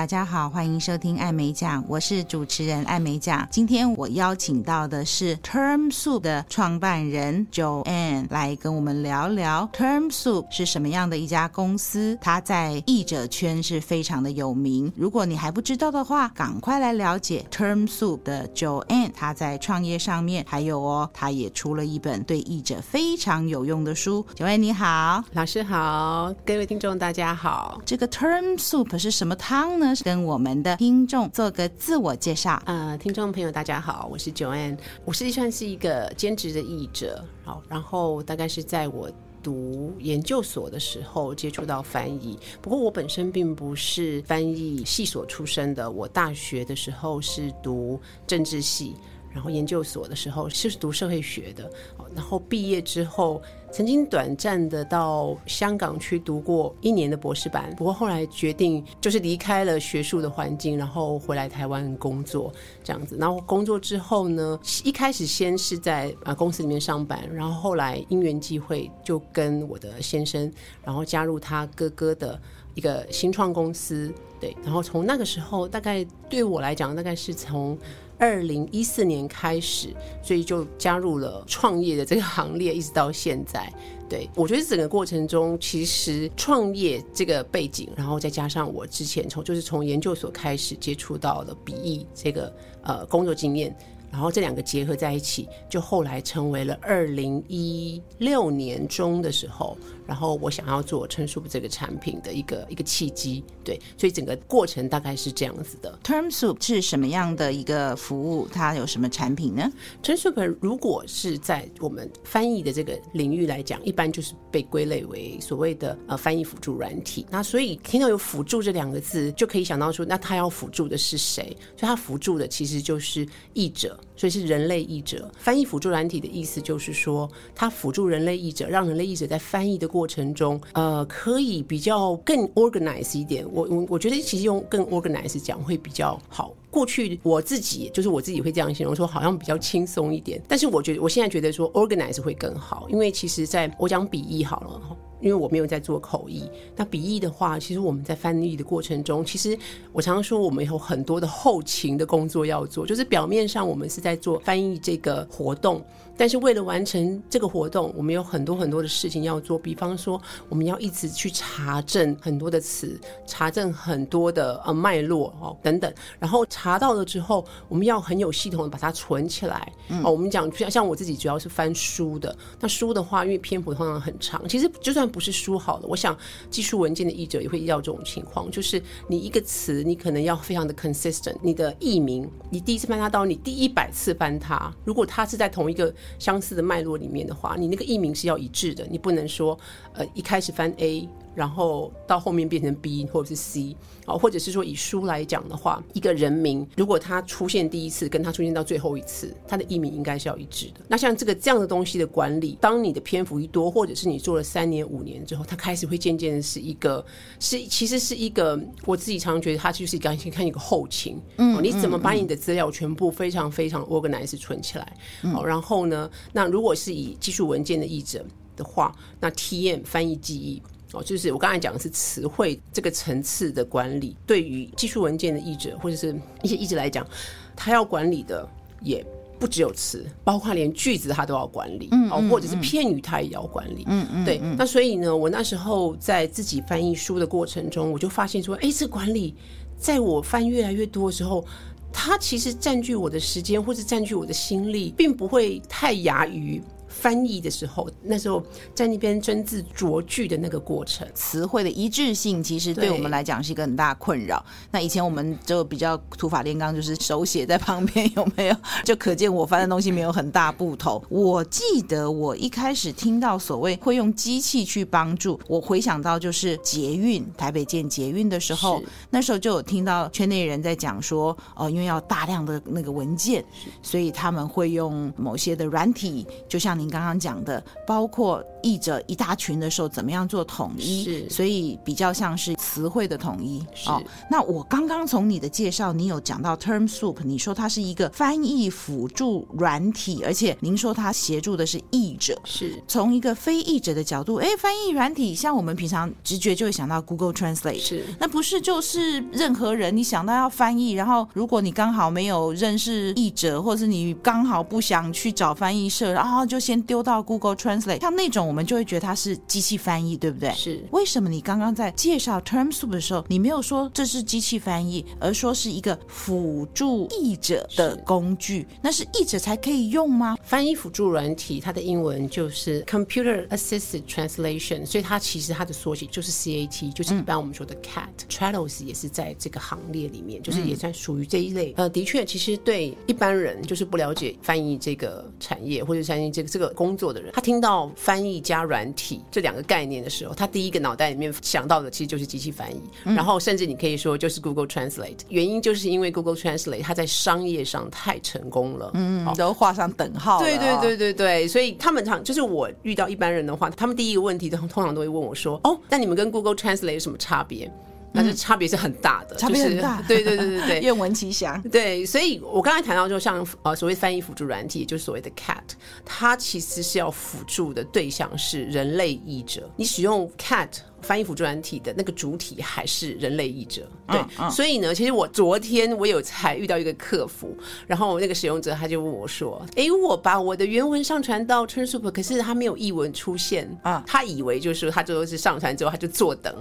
大家好，欢迎收听艾美奖，我是主持人艾美奖。今天我邀请到的是 Term Soup 的创办人 Joanne 来跟我们聊聊 Term Soup 是什么样的一家公司。它在译者圈是非常的有名。如果你还不知道的话，赶快来了解 Term Soup 的 Joanne。他在创业上面还有哦，他也出了一本对译者非常有用的书。Joanne 你好，老师好，各位听众大家好。这个 Term Soup 是什么？汤呢，跟我们的听众做个自我介绍。呃，听众朋友大家好，我是 Joanne，我实际上是一个兼职的译者。好，然后大概是在我读研究所的时候接触到翻译。不过我本身并不是翻译系所出身的，我大学的时候是读政治系。然后研究所的时候是读社会学的，然后毕业之后曾经短暂的到香港去读过一年的博士班，不过后来决定就是离开了学术的环境，然后回来台湾工作这样子。然后工作之后呢，一开始先是在啊公司里面上班，然后后来因缘际会就跟我的先生，然后加入他哥哥的一个新创公司，对，然后从那个时候大概对我来讲，大概是从。二零一四年开始，所以就加入了创业的这个行列，一直到现在。对，我觉得整个过程中，其实创业这个背景，然后再加上我之前从就是从研究所开始接触到了笔译这个呃工作经验。然后这两个结合在一起，就后来成为了二零一六年中的时候，然后我想要做 Term Soup 这个产品的一个一个契机，对，所以整个过程大概是这样子的。Term Soup 是什么样的一个服务？它有什么产品呢？Term Soup 如果是在我们翻译的这个领域来讲，一般就是被归类为所谓的呃翻译辅助软体。那所以听到有辅助这两个字，就可以想到说，那他要辅助的是谁？所以他辅助的其实就是译者。所以是人类译者，翻译辅助软体的意思就是说，它辅助人类译者，让人类译者在翻译的过过程中，呃，可以比较更 organize 一点。我我我觉得其实用更 organize 讲会比较好。过去我自己就是我自己会这样形容说，好像比较轻松一点。但是我觉得我现在觉得说 organize 会更好，因为其实在我讲笔译好了。因为我没有在做口译，那笔译的话，其实我们在翻译的过程中，其实我常常说，我们有很多的后勤的工作要做，就是表面上我们是在做翻译这个活动。但是为了完成这个活动，我们有很多很多的事情要做。比方说，我们要一直去查证很多的词，查证很多的呃脉络哦等等。然后查到了之后，我们要很有系统的把它存起来。嗯、哦，我们讲像像我自己主要是翻书的。那书的话，因为篇幅通常很长，其实就算不是书好了，我想技术文件的译者也会遇到这种情况，就是你一个词，你可能要非常的 consistent。你的译名，你第一次翻它到你第一百次翻它，如果它是在同一个相似的脉络里面的话，你那个译名是要一致的，你不能说，呃，一开始翻 A。然后到后面变成 B 或者是 C 啊，或者是说以书来讲的话，一个人名如果他出现第一次，跟他出现到最后一次，他的译名应该是要一致的。那像这个这样的东西的管理，当你的篇幅一多，或者是你做了三年五年之后，他开始会渐渐的是一个，是其实是一个，我自己常常觉得他就是刚先看一个后勤，嗯，你怎么把你的资料全部非常非常 organize 存起来，好，然后呢，那如果是以技术文件的译者的话，那 TM 翻译记忆。哦，就是我刚才讲的是词汇这个层次的管理，对于技术文件的译者或者是一些译者来讲，他要管理的也不只有词，包括连句子他都要管理，嗯，哦，或者是片语他也要管理，嗯嗯，对。那所以呢，我那时候在自己翻译书的过程中，我就发现说，哎，这管理在我翻越来越多的时候，它其实占据我的时间或是占据我的心力，并不会太牙于。翻译的时候，那时候在那边斟字酌句的那个过程，词汇的一致性，其实对我们来讲是一个很大困扰。那以前我们就比较土法炼钢，就是手写在旁边，有没有？就可见我翻的东西没有很大不同。我记得我一开始听到所谓会用机器去帮助，我回想到就是捷运，台北建捷运的时候，那时候就有听到圈内人在讲说，哦，因为要大量的那个文件，所以他们会用某些的软体，就像您。刚刚讲的，包括译者一大群的时候，怎么样做统一？是，所以比较像是词汇的统一。哦，那我刚刚从你的介绍，你有讲到 TermSoup，你说它是一个翻译辅助软体，而且您说它协助的是译者。是。从一个非译者的角度，哎，翻译软体像我们平常直觉就会想到 Google Translate，是。那不是就是任何人你想到要翻译，然后如果你刚好没有认识译者，或是你刚好不想去找翻译社，然后就先丢到 Google Translate，像那种我们就会觉得它是机器翻译，对不对？是。为什么你刚刚在介绍 TermSoup 的时候，你没有说这是机器翻译，而说是一个辅助译者的工具？那是译者才可以用吗？翻译辅助软体，它的英文就是 Computer Assisted Translation，所以它其实它的缩写就是 CAT，就是一般我们说的 CAT。嗯、Trados 也是在这个行列里面，就是也算属于这一类。呃，的确，其实对一般人就是不了解翻译这个产业或者翻译这个这个工作的人，他听到翻译加软体这两个概念的时候，他第一个脑袋里面想到的其实就是机器翻译，嗯、然后甚至你可以说就是 Google Translate。原因就是因为 Google Translate 它在商业上太成功了，嗯，都画上等号了。对对对对对，所以他们常就是我遇到一般人的话，他们第一个问题都通常都会问我说：“哦，那你们跟 Google Translate 有什么差别？”那这差别是很大的，差别很大。对对对对对，愿闻其详。对，所以我刚才谈到，就像呃所谓翻译辅助软体，就是所谓的 CAT，它其实是要辅助的对象是人类译者。你使用 CAT。翻译辅助软体的那个主体还是人类译者，对，嗯。嗯、所以呢，其实我昨天我有才遇到一个客服，然后那个使用者他就问我说：“哎，我把我的原文上传到 TermSoup，可是他没有译文出现。啊，他以为就是他就是上传之后他就坐等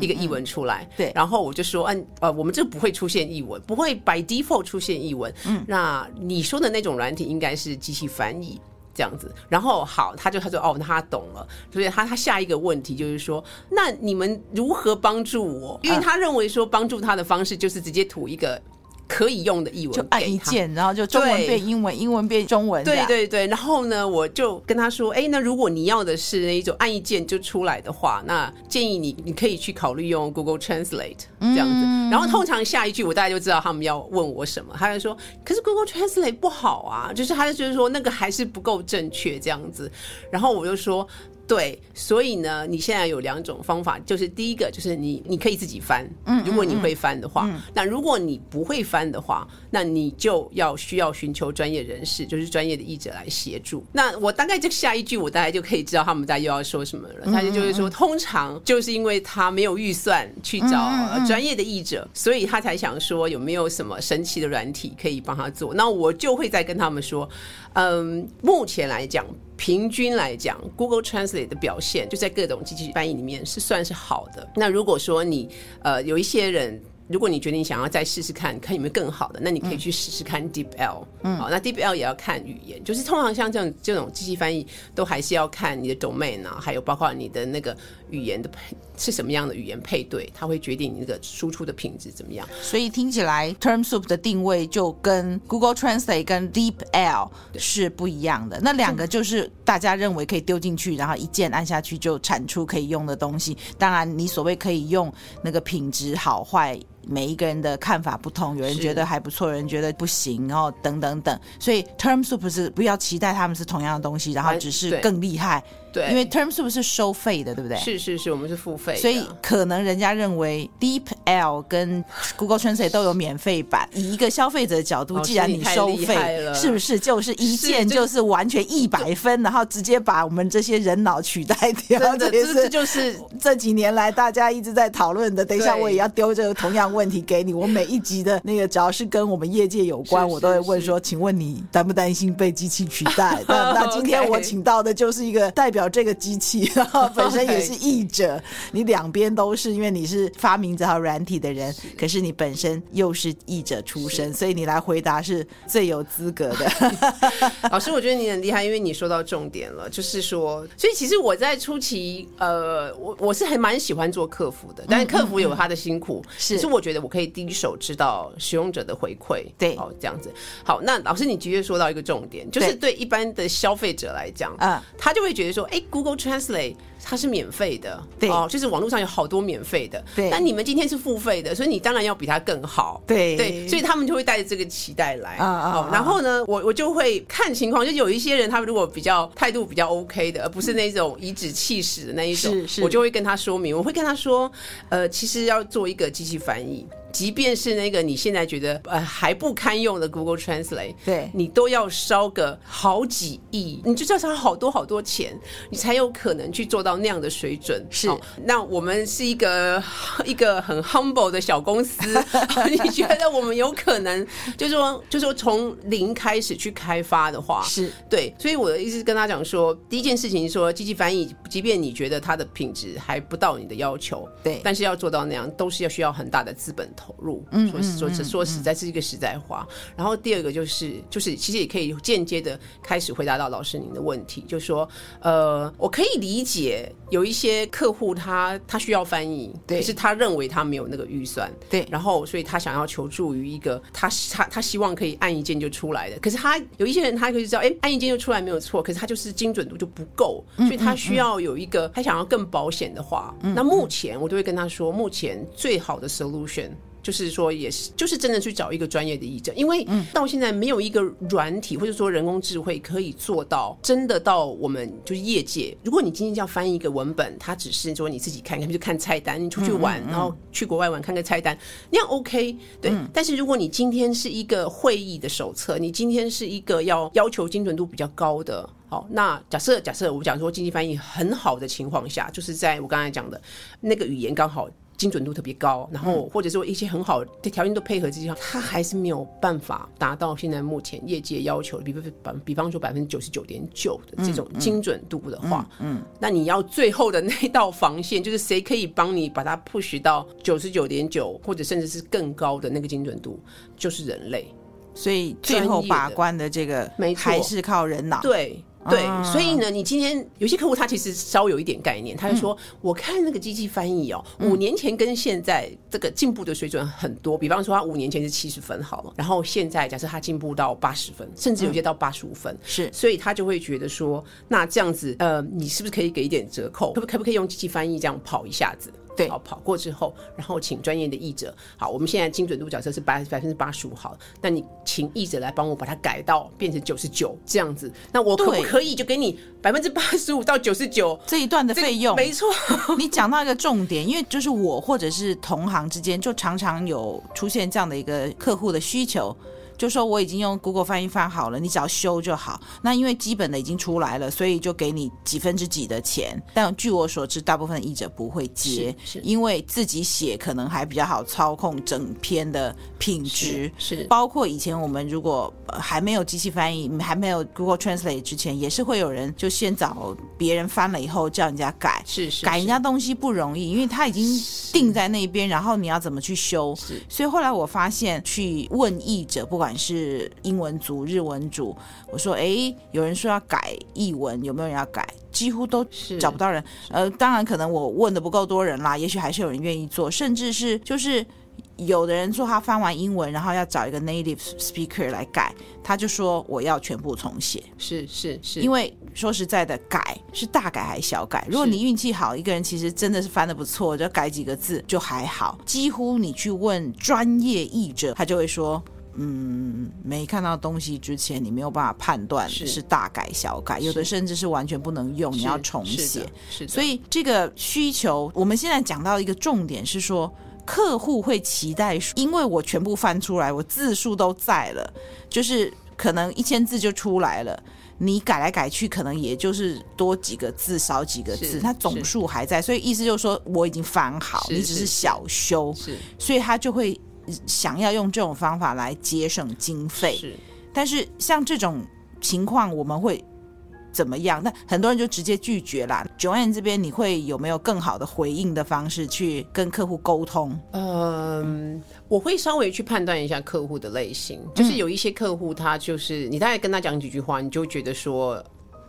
一个译文出来，对，然后我就说，嗯呃，我们这不会出现译文，不会 by default 出现译文，嗯，那你说的那种软体应该是机器翻译。”这样子，然后好，他就他说哦，那他懂了，所以他他下一个问题就是说，那你们如何帮助我？因为他认为说帮助他的方式就是直接吐一个。可以用的译文，就按一键，然后就中文变英文，英文变中文。对对对，然后呢，我就跟他说，哎，那如果你要的是那一种按一键就出来的话，那建议你你可以去考虑用 Google Translate 这样子。嗯、然后通常下一句我大概就知道他们要问我什么，他就说，可是 Google Translate 不好啊，就是他就觉得说那个还是不够正确这样子。然后我就说。对，所以呢，你现在有两种方法，就是第一个就是你你可以自己翻，嗯，如果你会翻的话，嗯，那如果你不会翻的话，那你就要需要寻求专业人士，就是专业的译者来协助。那我大概这下一句，我大概就可以知道他们在又要说什么了。他就就是说，通常就是因为他没有预算去找专业的译者，所以他才想说有没有什么神奇的软体可以帮他做。那我就会再跟他们说，嗯，目前来讲。平均来讲，Google Translate 的表现就在各种机器翻译里面是算是好的。那如果说你呃有一些人。如果你决定想要再试试看看有没有更好的，那你可以去试试看 DeepL。嗯，好，那 DeepL 也要看语言，就是通常像这种这种机器翻译，都还是要看你的 domain 啊，还有包括你的那个语言的配是什么样的语言配对，它会决定你那个输出的品质怎么样。所以听起来 TermSoup 的定位就跟 Google Translate 跟 DeepL 是不一样的。那两个就是大家认为可以丢进去，然后一键按下去就产出可以用的东西。当然，你所谓可以用那个品质好坏。每一个人的看法不同，有人觉得还不错，有人觉得不行，然后等等等，所以 TermSoup 是不要期待他们是同样的东西，然后只是更厉害。对，因为 TermSoup 是收费的，对不对？是是是，我们是付费。所以可能人家认为 DeepL 跟 Google Translate 都有免费版。以一个消费者的角度，既然你收费，是不是就是一键就是完全一百分，然后直接把我们这些人脑取代掉？真的，这就是这几年来大家一直在讨论的。等一下我也要丢这个同样问题给你。我每一集的那个只要是跟我们业界有关，我都会问说：请问你担不担心被机器取代？那那今天我请到的就是一个代表。这个机器，然后本身也是译者，你两边都是，因为你是发明这套软体的人，可是你本身又是译者出身，所以你来回答是最有资格的。老师，我觉得你很厉害，因为你说到重点了，就是说，所以其实我在初期，呃，我我是还蛮喜欢做客服的，但是客服有他的辛苦，是，是我觉觉得我可以第一手知道使用者的回馈，对，哦，这样子。好，那老师你直接说到一个重点，就是对一般的消费者来讲，啊，他就会觉得说，哎，Google Translate。它是免费的，对哦，就是网络上有好多免费的，对。但你们今天是付费的，所以你当然要比它更好，对对。所以他们就会带着这个期待来啊啊。然后呢，我我就会看情况，就有一些人他们如果比较态度比较 OK 的，而不是那种颐指气使的那一种，是是，我就会跟他说明，我会跟他说，呃，其实要做一个机器翻译。即便是那个你现在觉得呃还不堪用的 Google Translate，对，你都要烧个好几亿，你就要烧好多好多钱，你才有可能去做到那样的水准。是，哦、那我们是一个 一个很 humble 的小公司，你觉得我们有可能就是说就是说从零开始去开发的话，是。对。所以我的意思是跟他讲说，第一件事情是说机器翻译，即便你觉得它的品质还不到你的要求，对，但是要做到那样，都是要需要很大的资本投入，说说说说实在是一个实在话。然后第二个就是就是其实也可以间接的开始回答到老师您的问题，就说呃，我可以理解有一些客户他他需要翻译，对，可是他认为他没有那个预算，对，然后所以他想要求助于一个他他他希望可以按一键就出来的，可是他有一些人他可以知道，哎，按一键就出来没有错，可是他就是精准度就不够，所以他需要有一个他想要更保险的话，那目前我都会跟他说，目前最好的 solution。就是说，也是，就是真的去找一个专业的译者，因为到现在没有一个软体或者说人工智慧可以做到真的到我们就是业界。如果你今天要翻译一个文本，它只是说你自己看看，就看菜单，你出去玩，然后去国外玩，看个菜单，那样 OK。对，但是如果你今天是一个会议的手册，你今天是一个要要求精准度比较高的，好，那假设假设我讲说经济翻译很好的情况下，就是在我刚才讲的那个语言刚好。精准度特别高，然后或者说一些很好的条件都配合之下，它还是没有办法达到现在目前业界要求，比比比方说百分之九十九点九的这种精准度的话，嗯，那你要最后的那道防线，就是谁可以帮你把它 push 到九十九点九，或者甚至是更高的那个精准度，就是人类。所以最后把关的这个，没错，还是靠人脑。对。对，所以呢，你今天有些客户他其实稍有一点概念，他就说：“我看那个机器翻译哦，五年前跟现在这个进步的水准很多。比方说，他五年前是七十分好了，然后现在假设他进步到八十分，甚至有些到八十五分，是，所以他就会觉得说，那这样子，呃，你是不是可以给一点折扣？可不可不可以用机器翻译这样跑一下子？”对，好，跑过之后，然后请专业的译者。好，我们现在精准度假设是百百分之八十五，好，那你请译者来帮我把它改到变成九十九这样子。那我可不可以就给你百分之八十五到九十九这一段的费用？没错，你讲到一个重点，因为就是我或者是同行之间，就常常有出现这样的一个客户的需求。就说我已经用 Google 翻译翻好了，你只要修就好。那因为基本的已经出来了，所以就给你几分之几的钱。但据我所知，大部分译者不会接，是，是因为自己写可能还比较好操控整篇的品质。是，是包括以前我们如果还没有机器翻译，还没有 Google Translate 之前，也是会有人就先找别人翻了以后叫人家改，是是，是改人家东西不容易，因为他已经定在那边，然后你要怎么去修？是，所以后来我发现去问译者，不管是英文组、日文组，我说：“哎，有人说要改译文，有没有人要改？几乎都找不到人。呃，当然可能我问的不够多人啦，也许还是有人愿意做，甚至是就是有的人说他翻完英文，然后要找一个 native speaker 来改，他就说我要全部重写。是是是，因为说实在的，改是大改还是小改？如果你运气好，一个人其实真的是翻的不错，就改几个字就还好。几乎你去问专业译者，他就会说。”嗯，没看到东西之前，你没有办法判断是大改小改，有的甚至是完全不能用，你要重写。是，所以这个需求，我们现在讲到一个重点是说，客户会期待，因为我全部翻出来，我字数都在了，就是可能一千字就出来了，你改来改去，可能也就是多几个字，少几个字，它总数还在，所以意思就是说我已经翻好，你只是小修，所以他就会。想要用这种方法来节省经费，是，但是像这种情况，我们会怎么样？那很多人就直接拒绝啦。Joanne 这边，你会有没有更好的回应的方式去跟客户沟通？嗯，我会稍微去判断一下客户的类型，就是有一些客户，他就是你大概跟他讲几句话，你就觉得说，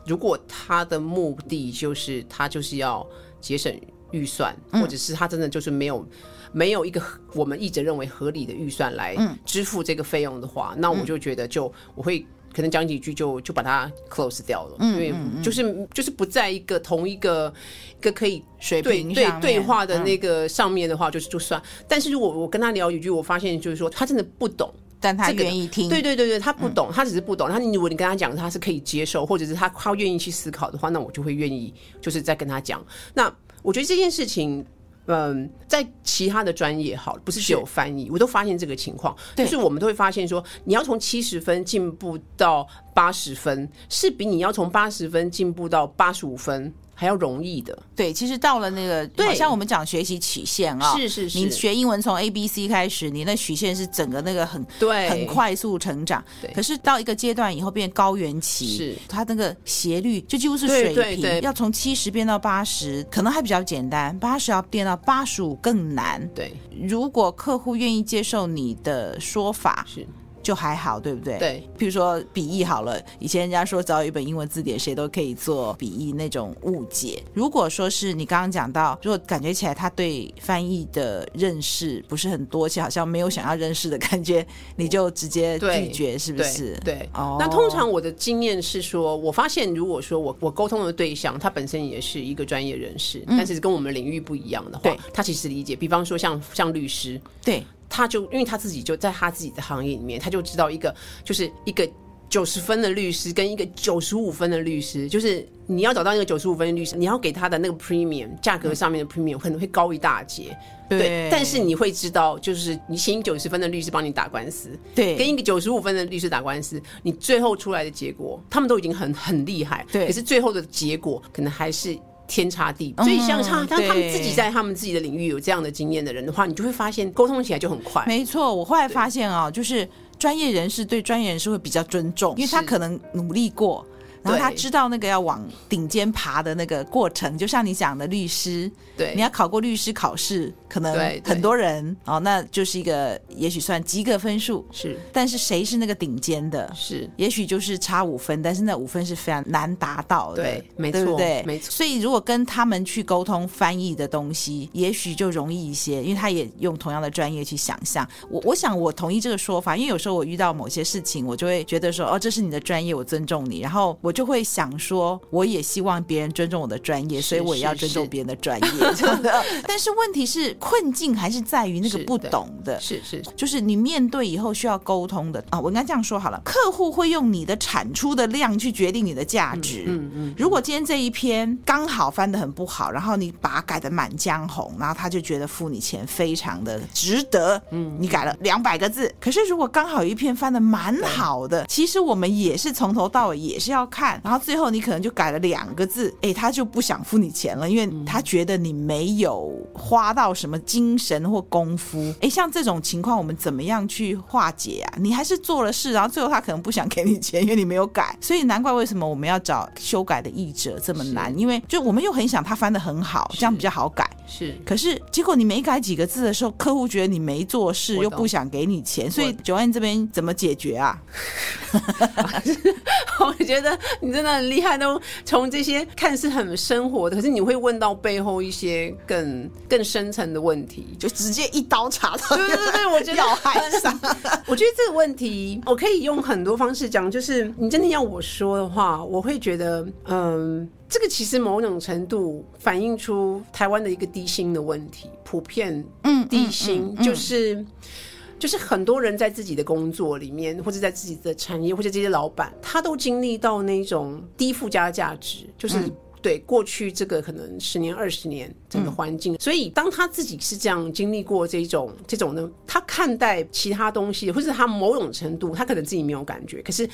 如果他的目的就是他就是要节省预算，或者是他真的就是没有。没有一个我们一直认为合理的预算来支付这个费用的话，那我就觉得就我会。可能讲几句就就把它 close 掉了，因为就是就是不在一个同一个一个可以水平对对对话的那个上面的话，就是就算。但是如果我跟他聊几句，我发现就是说他真的不懂，但他愿意听。对对对对，他不懂，他只是不懂。他如果你跟他讲，他是可以接受，或者是他他愿意去思考的话，那我就会愿意就是再跟他讲。那我觉得这件事情。嗯，在其他的专业好，不是只有翻译，我都发现这个情况，就是我们都会发现说，你要从七十分进步到八十分，是比你要从八十分进步到八十五分。还要容易的，对，其实到了那个，对，像我们讲学习曲线啊，是是是，你学英文从 A B C 开始，你那曲线是整个那个很对，很快速成长。对，可是到一个阶段以后变高原期，是。它那个斜率就几乎是水平，要从七十变到八十，可能还比较简单，八十要变到八十五更难。对，如果客户愿意接受你的说法，是。就还好，对不对？对，譬如说笔译好了，以前人家说只要有一本英文字典，谁都可以做笔译那种误解。如果说是你刚刚讲到，如果感觉起来他对翻译的认识不是很多，且好像没有想要认识的感觉，你就直接拒绝，是不是？对。对哦，那通常我的经验是说，我发现如果说我我沟通的对象他本身也是一个专业人士，嗯，但是跟我们领域不一样的话，他其实理解。比方说像像律师，对。他就因为他自己就在他自己的行业里面，他就知道一个就是一个九十分的律师跟一个九十五分的律师，就是你要找到一个九十五分的律师，你要给他的那个 premium 价格上面的 premium 可能会高一大截，对。对，但是你会知道，就是你请九十分的律师帮你打官司，对，跟一个九十五分的律师打官司，你最后出来的结果，他们都已经很很厉害，对。可是最后的结果可能还是。天差地别，所以像他，当他们自己在他们自己的领域有这样的经验的人的话，你就会发现沟通起来就很快。没错，我后来发现啊，就是专业人士对专业人士会比较尊重，因为他可能努力过。然后他知道那个要往顶尖爬的那个过程，就像你讲的律师，对，你要考过律师考试，可能很多人哦，那就是一个也许算及格分数是，但是谁是那个顶尖的？是，也许就是差五分，但是那五分是非常难达到的，对，没错，对对？没错。所以如果跟他们去沟通翻译的东西，也许就容易一些，因为他也用同样的专业去想象。我我想我同意这个说法，因为有时候我遇到某些事情，我就会觉得说，哦，这是你的专业，我尊重你，然后我。就会想说，我也希望别人尊重我的专业，所以我也要尊重别人的专业。这样的，但是问题是，困境还是在于那个不懂的，是是，就是你面对以后需要沟通的啊。我应该这样说好了，客户会用你的产出的量去决定你的价值。嗯嗯。如果今天这一篇刚好翻的很不好，然后你把它改的满江红，然后他就觉得付你钱非常的值得。嗯，你改了两百个字，可是如果刚好有一篇翻的蛮好的，其实我们也是从头到尾也是要看。然后最后你可能就改了两个字，哎，他就不想付你钱了，因为他觉得你没有花到什么精神或功夫。哎，像这种情况，我们怎么样去化解啊？你还是做了事，然后最后他可能不想给你钱，因为你没有改。所以难怪为什么我们要找修改的译者这么难，因为就我们又很想他翻的很好，这样比较好改。是，可是结果你没改几个字的时候，客户觉得你没做事，又不想给你钱，所以 Joanne 这边怎么解决啊？我觉得你真的很厉害，都从这些看似很生活的，可是你会问到背后一些更更深层的问题，就直接一刀插到。对对对，我觉得要害上。我觉得这个问题，我可以用很多方式讲，就是你真的要我说的话，我会觉得，嗯。这个其实某种程度反映出台湾的一个低薪的问题，普遍嗯低薪就是就是很多人在自己的工作里面，或者在自己的产业，或者这些老板，他都经历到那种低附加价值，就是对过去这个可能十年二十年整个环境，所以当他自己是这样经历过这种这种呢，他看待其他东西，或者他某种程度，他可能自己没有感觉，可是。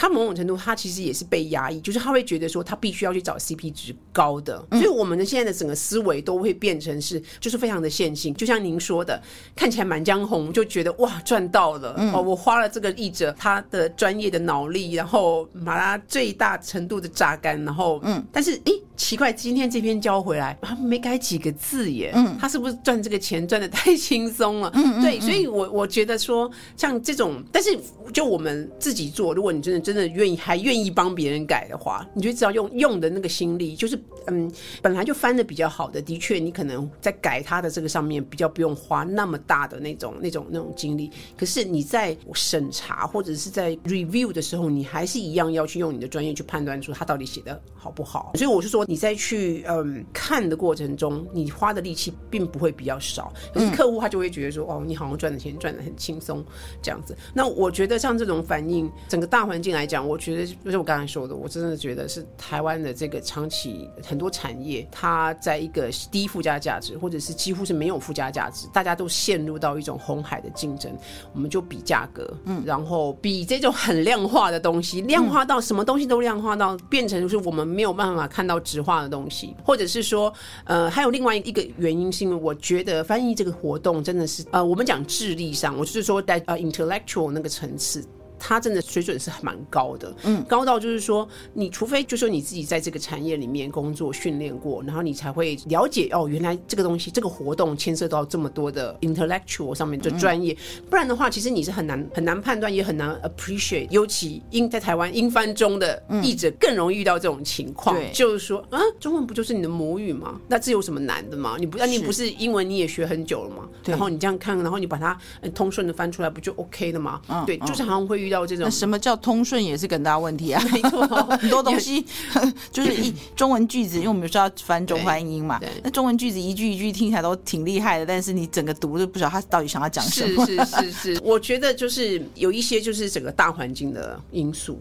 他某种程度，他其实也是被压抑，就是他会觉得说，他必须要去找 CP 值高的，所以我们的现在的整个思维都会变成是，就是非常的线性。就像您说的，看起来满江红，就觉得哇赚到了哦，我花了这个译者他的专业的脑力，然后把它最大程度的榨干，然后嗯，但是诶。奇怪，今天这篇交回来，他没改几个字耶，嗯，他是不是赚这个钱赚的太轻松了？嗯，对，所以我我觉得说，像这种，但是就我们自己做，如果你真的真的愿意，还愿意帮别人改的话，你就只要用用的那个心力，就是嗯，本来就翻的比较好的，的确你可能在改它的这个上面比较不用花那么大的那种那种那种精力，可是你在审查或者是在 review 的时候，你还是一样要去用你的专业去判断出他到底写的好不好。所以我是说。你在去嗯看的过程中，你花的力气并不会比较少，可是客户他就会觉得说，哦，你好像赚的钱赚的很轻松这样子。那我觉得像这种反应，整个大环境来讲，我觉得就是我刚才说的，我真的觉得是台湾的这个长期很多产业，它在一个低附加价值，或者是几乎是没有附加价值，大家都陷入到一种红海的竞争，我们就比价格，嗯，然后比这种很量化的东西，量化到什么东西都量化到变成就是我们没有办法看到化的东西，或者是说，呃，还有另外一个原因，是因为我觉得翻译这个活动真的是，呃，我们讲智力上，我就是说在呃 intellectual 那个层次。它真的水准是蛮高的，嗯，高到就是说，你除非就是说你自己在这个产业里面工作训练过，然后你才会了解哦，原来这个东西这个活动牵涉到这么多的 intellectual 上面的专业，不然的话，其实你是很难很难判断，也很难 appreciate。尤其英在台湾英翻中的译者更容易遇到这种情况，对，就是说啊，中文不就是你的母语吗？那这有什么难的吗？你不，那你不是英文你也学很久了吗？然后你这样看，然后你把它通顺的翻出来，不就 OK 了吗？嗯，对，就是好像会遇。遇到这种，那什么叫通顺也是个大问题啊！没错，很多东西 就是一中文句子，因为我们是要翻中翻英嘛。那中文句子一句一句听起来都挺厉害的，但是你整个读就不知道他到底想要讲什么。是是是是，我觉得就是有一些就是整个大环境的因素。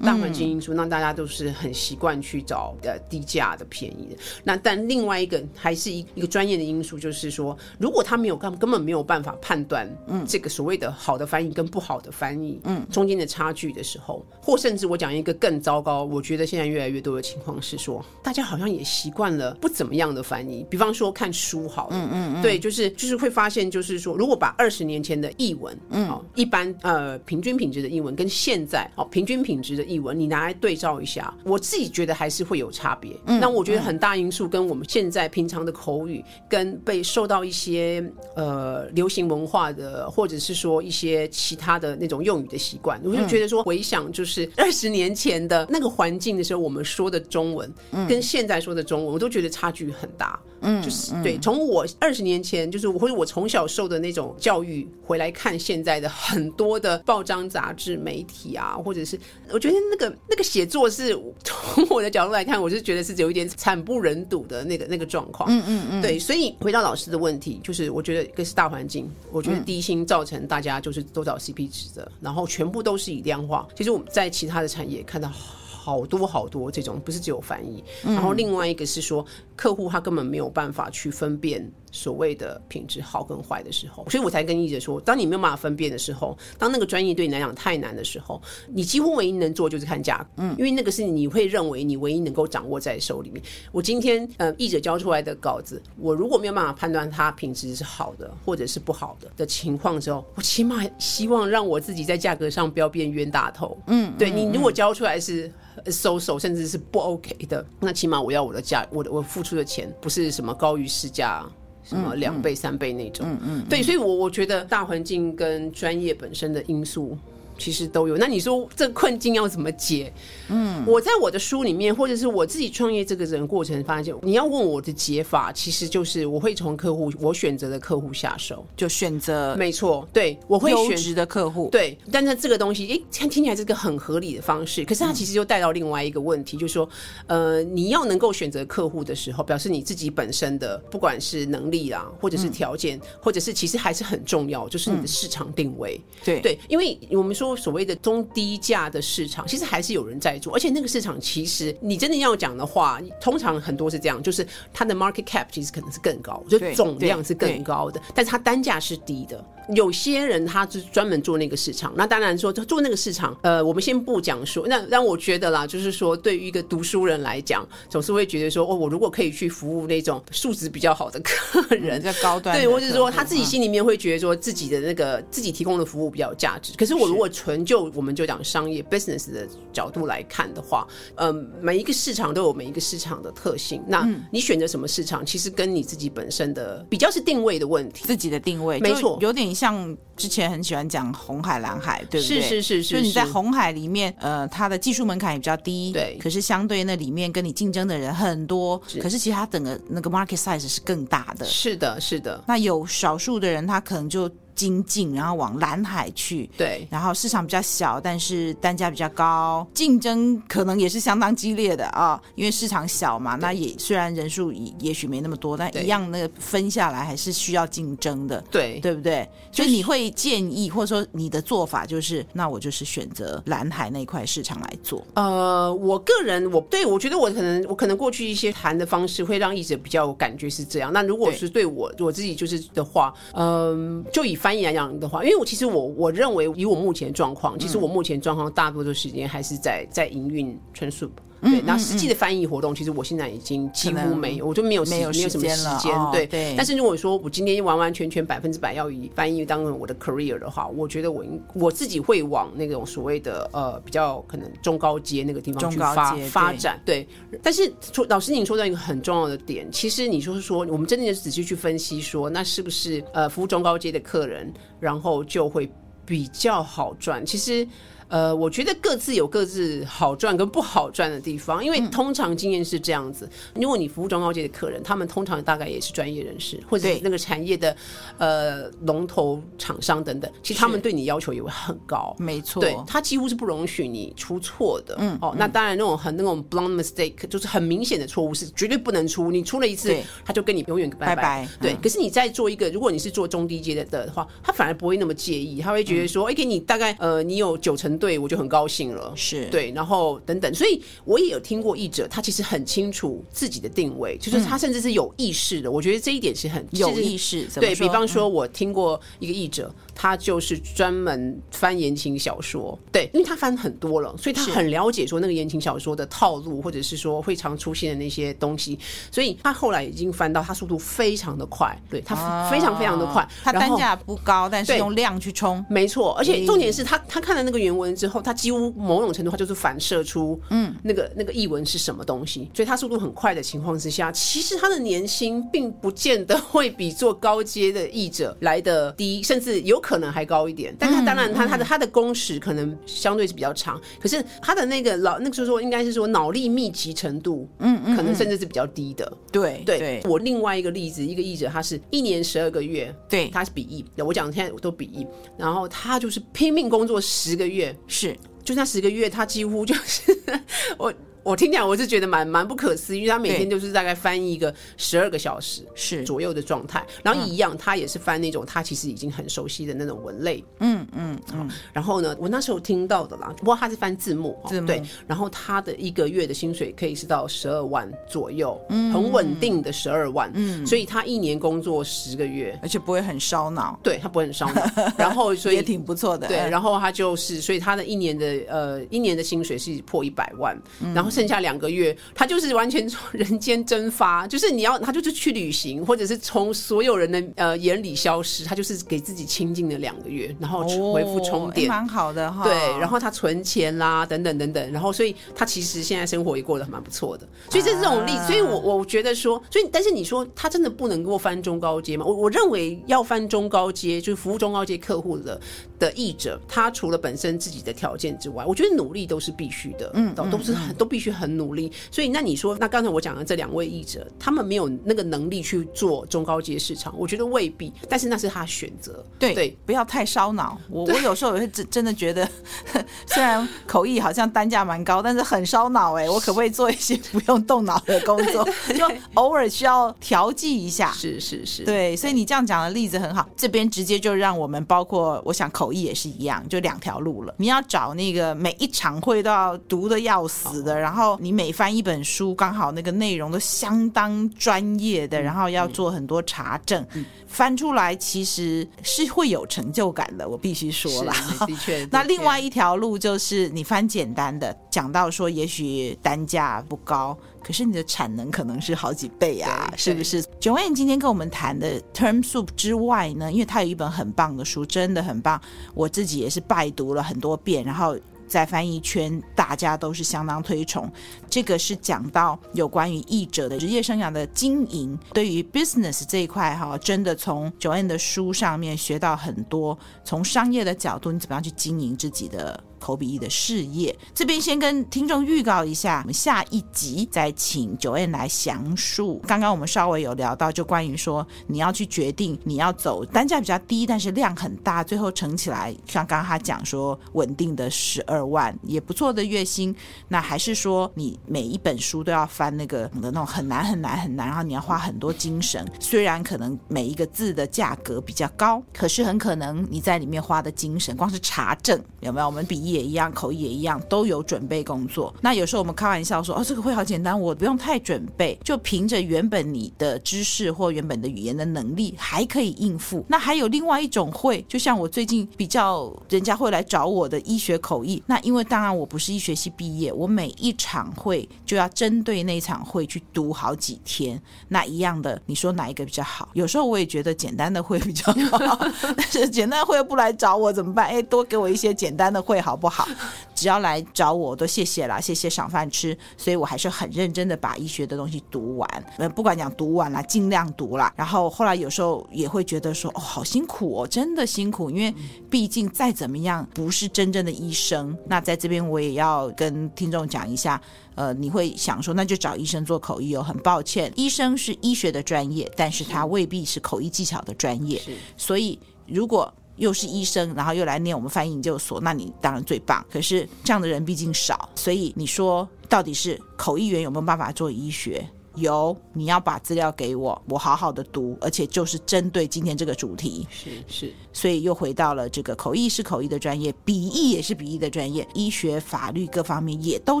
大环境因素让大家都是很习惯去找呃低价的便宜的。那但另外一个还是一一个专业的因素，就是说，如果他没有根根本没有办法判断，嗯，这个所谓的好的翻译跟不好的翻译，嗯，中间的差距的时候，或甚至我讲一个更糟糕，我觉得现在越来越多的情况是说，大家好像也习惯了不怎么样的翻译，比方说看书好了，嗯嗯，对，就是就是会发现，就是说，如果把二十年前的译文，嗯，哦，一般呃平均品质的译文跟现在哦平均品质的。译文你拿来对照一下，我自己觉得还是会有差别。嗯，那我觉得很大因素跟我们现在平常的口语，跟被受到一些呃流行文化的，或者是说一些其他的那种用语的习惯，我就觉得说回想就是 二十年前的那个环境的时候，我们说的中文，跟现在说的中文，我都觉得差距很大。嗯，就是对，从我二十年前就是或者我从小受的那种教育回来看，现在的很多的报章杂志媒体啊，或者是我觉得。那个那个写作是 从我的角度来看，我是觉得是有一点惨不忍睹的那个那个状况。嗯嗯嗯，对。所以回到老师的问题，就是我觉得一个是大环境，我觉得低薪造成大家就是都找 CP 值的，然后全部都是以量化。其实我们在其他的产业看到好多好多这种，不是只有翻译。然后另外一个是说，客户他根本没有办法去分辨。所谓的品质好跟坏的时候，所以我才跟译者说，当你没有办法分辨的时候，当那个专业对你来讲太难的时候，你几乎唯一能做就是看价格，嗯，因为那个是你会认为你唯一能够掌握在手里面。我今天呃译者交出来的稿子，我如果没有办法判断它品质是好的或者是不好的的情况之后，我起码希望让我自己在价格上不要变冤大头，嗯，对，你如果交出来是 so so 甚至是不 OK 的，那起码我要我的价，我的我付出的钱不是什么高于市价。什么两倍、三倍那种？嗯嗯，对，所以，我我觉得大环境跟专业本身的因素。其实都有。那你说这困境要怎么解？嗯，我在我的书里面，或者是我自己创业这个人过程发现，你要问我的解法，其实就是我会从客户我选择的客户下手，就选择没错，对，我会选优质的客户，对。但是这个东西，哎，听听起来是个很合理的方式，可是它其实就带到另外一个问题，就是说，呃，你要能够选择客户的时候，表示你自己本身的不管是能力啦，或者是条件，或者是其实还是很重要，就是你的市场定位，对对，因为我们说。说所谓的中低价的市场，其实还是有人在做，而且那个市场其实你真的要讲的话，通常很多是这样，就是它的 market cap 其实可能是更高，就总量是更高的，但是它单价是低的。有些人他是专门做那个市场，那当然说做那个市场，呃，我们先不讲说，那让我觉得啦，就是说对于一个读书人来讲，总是会觉得说，哦，我如果可以去服务那种素质比较好的客人，在、嗯、高端，对，或者说他自己心里面会觉得说自己的那个自己提供的服务比较有价值。可是我如果纯就我们就讲商业 business 的角度来看的话，嗯、呃，每一个市场都有每一个市场的特性。那你选择什么市场，其实跟你自己本身的比较是定位的问题，自己的定位没错，有点像之前很喜欢讲红海蓝海，对不对？是是是是，所以你在红海里面，呃，它的技术门槛也比较低，对。可是相对那里面跟你竞争的人很多，可是其实它整个那个 market size 是更大的。是的，是的。那有少数的人，他可能就。精进，然后往蓝海去，对，然后市场比较小，但是单价比较高，竞争可能也是相当激烈的啊，因为市场小嘛，那也虽然人数也也许没那么多，但一样那个分下来还是需要竞争的，对，对不对？所以你会建议，或者说你的做法就是，那我就是选择蓝海那块市场来做。呃，我个人我对我觉得我可能我可能过去一些谈的方式会让译者比较有感觉是这样。那如果是对我对我自己就是的话，嗯、呃，就以。翻译来讲的话，因为我其实我我认为以我目前状况，其实我目前状况大多数时间还是在在营运 TermSoup。对，那实际的翻译活动，其实我现在已经几乎没有，我就没有没有没有什么时间。对对。但是如果说我今天完完全全百分之百要以翻译当成我的 career 的话，我觉得我我自己会往那种所谓的呃比较可能中高阶那个地方去发发展。对。但是说老师，你说到一个很重要的点，其实你说是说我们真的仔细去分析说，那是不是呃服务中高阶的客人，然后就会比较好赚？其实。呃，我觉得各自有各自好赚跟不好赚的地方，因为通常经验是这样子。如果你服务中高阶的客人，他们通常大概也是专业人士，或者是那个产业的呃龙头厂商等等，其实他们对你要求也会很高。没错，对，他几乎是不容许你出错的。嗯，哦，那当然那种很那种 blunt mistake，就是很明显的错误是绝对不能出，你出了一次，他就跟你永远拜拜。拜拜。对，可是你再做一个，如果你是做中低阶的的话，他反而不会那么介意，他会觉得说，哎，给你大概呃，你有九成。对，我就很高兴了。是对，然后等等，所以我也有听过译者，他其实很清楚自己的定位，就是他甚至是有意识的。嗯、我觉得这一点是很有意识。对，比方说，我听过一个译者。嗯他就是专门翻言情小说，对，因为他翻很多了，所以他很了解说那个言情小说的套路，或者是说会常出现的那些东西，所以他后来已经翻到他速度非常的快，对，他非常非常的快，他单价不高，但是用量去冲，没错，而且重点是他他看了那个原文之后，他几乎某种程度他就是反射出嗯那个那个译文是什么东西，所以他速度很快的情况之下，其实他的年薪并不见得会比做高阶的译者来的低，甚至有。可能还高一点，但他当然他他的他的工时可能相对是比较长，可是他的那个老那个时候说应该是说脑力密集程度，嗯嗯，可能甚至是比较低的。对对，我另外一个例子，一个译者，他是一年十二个月，对，他是笔译，我讲现在都笔译，然后他就是拼命工作十个月，是，就那十个月，他几乎就是 我。我听讲，我是觉得蛮蛮不可思议，因为他每天就是大概翻译一个十二个小时是左右的状态，然后一样，他也是翻那种他其实已经很熟悉的那种文类，嗯嗯嗯。然后呢，我那时候听到的啦，不过他是翻字幕，字幕对。然后他的一个月的薪水可以是到十二万左右，嗯，很稳定的十二万，嗯。所以他一年工作十个月，而且不会很烧脑，对他不会很烧脑。然后所以也挺不错的，对。然后他就是，所以他的一年的呃一年的薪水是破一百万，然后。剩下两个月，他就是完全从人间蒸发，就是你要他就是去旅行，或者是从所有人的呃眼里消失，他就是给自己清静了两个月，然后恢复充电，蛮、哦、好的哈。对，然后他存钱啦，等等等等，然后所以他其实现在生活也过得蛮不错的。所以这是这种例子，所以我我觉得说，所以但是你说他真的不能够翻中高阶吗？我我认为要翻中高阶，就是服务中高阶客户的的译者，他除了本身自己的条件之外，我觉得努力都是必须的，嗯，都是很都必须。去很努力，所以那你说，那刚才我讲的这两位译者，他们没有那个能力去做中高阶市场，我觉得未必，但是那是他选择。对对，不要太烧脑。我我有时候也会真真的觉得，虽然口译好像单价蛮高，但是很烧脑哎。我可不可以做一些不用动脑的工作？就偶尔需要调剂一下。是是是，对。所以你这样讲的例子很好，这边直接就让我们包括，我想口译也是一样，就两条路了。你要找那个每一场会都要读的要死的，然后。后你每翻一本书，刚好那个内容都相当专业的，然后要做很多查证，翻出来其实是会有成就感的。我必须说了，的确。那另外一条路就是你翻简单的，讲到说也许单价不高。可是你的产能可能是好几倍啊，是不是？Joanne 今天跟我们谈的 Term Soup 之外呢，因为他有一本很棒的书，真的很棒，我自己也是拜读了很多遍，然后在翻译圈大家都是相当推崇。这个是讲到有关于译者的职业生涯的经营，对于 business 这一块哈，真的从 Joanne 的书上面学到很多，从商业的角度，你怎么样去经营自己的。口笔译的事业，这边先跟听众预告一下，我们下一集再请九燕来详述。刚刚我们稍微有聊到，就关于说你要去决定你要走单价比较低，但是量很大，最后乘起来，像刚刚他讲说稳定的十二万也不错的月薪，那还是说你每一本书都要翻那个的那种很难很难很难，然后你要花很多精神。虽然可能每一个字的价格比较高，可是很可能你在里面花的精神，光是查证有没有？我们笔译。也一样，口译也一样，都有准备工作。那有时候我们开玩笑说：“哦，这个会好简单，我不用太准备，就凭着原本你的知识或原本的语言的能力，还可以应付。”那还有另外一种会，就像我最近比较，人家会来找我的医学口译。那因为当然我不是医学系毕业，我每一场会就要针对那场会去读好几天。那一样的，你说哪一个比较好？有时候我也觉得简单的会比较好，但是简单会不来找我怎么办？哎，多给我一些简单的会好好？不好，只要来找我，我都谢谢啦，谢谢赏饭吃，所以我还是很认真的把医学的东西读完。呃，不管讲读完了，尽量读了。然后后来有时候也会觉得说，哦，好辛苦哦，真的辛苦，因为毕竟再怎么样不是真正的医生。那在这边我也要跟听众讲一下，呃，你会想说，那就找医生做口译哦。很抱歉，医生是医学的专业，但是他未必是口译技巧的专业。是，所以如果又是医生，然后又来念我们翻译研究所，那你当然最棒。可是这样的人毕竟少，所以你说到底是口译员有没有办法做医学？有，你要把资料给我，我好好的读，而且就是针对今天这个主题。是是，所以又回到了这个口译是口译的专业，笔译也是笔译的专业，医学、法律各方面也都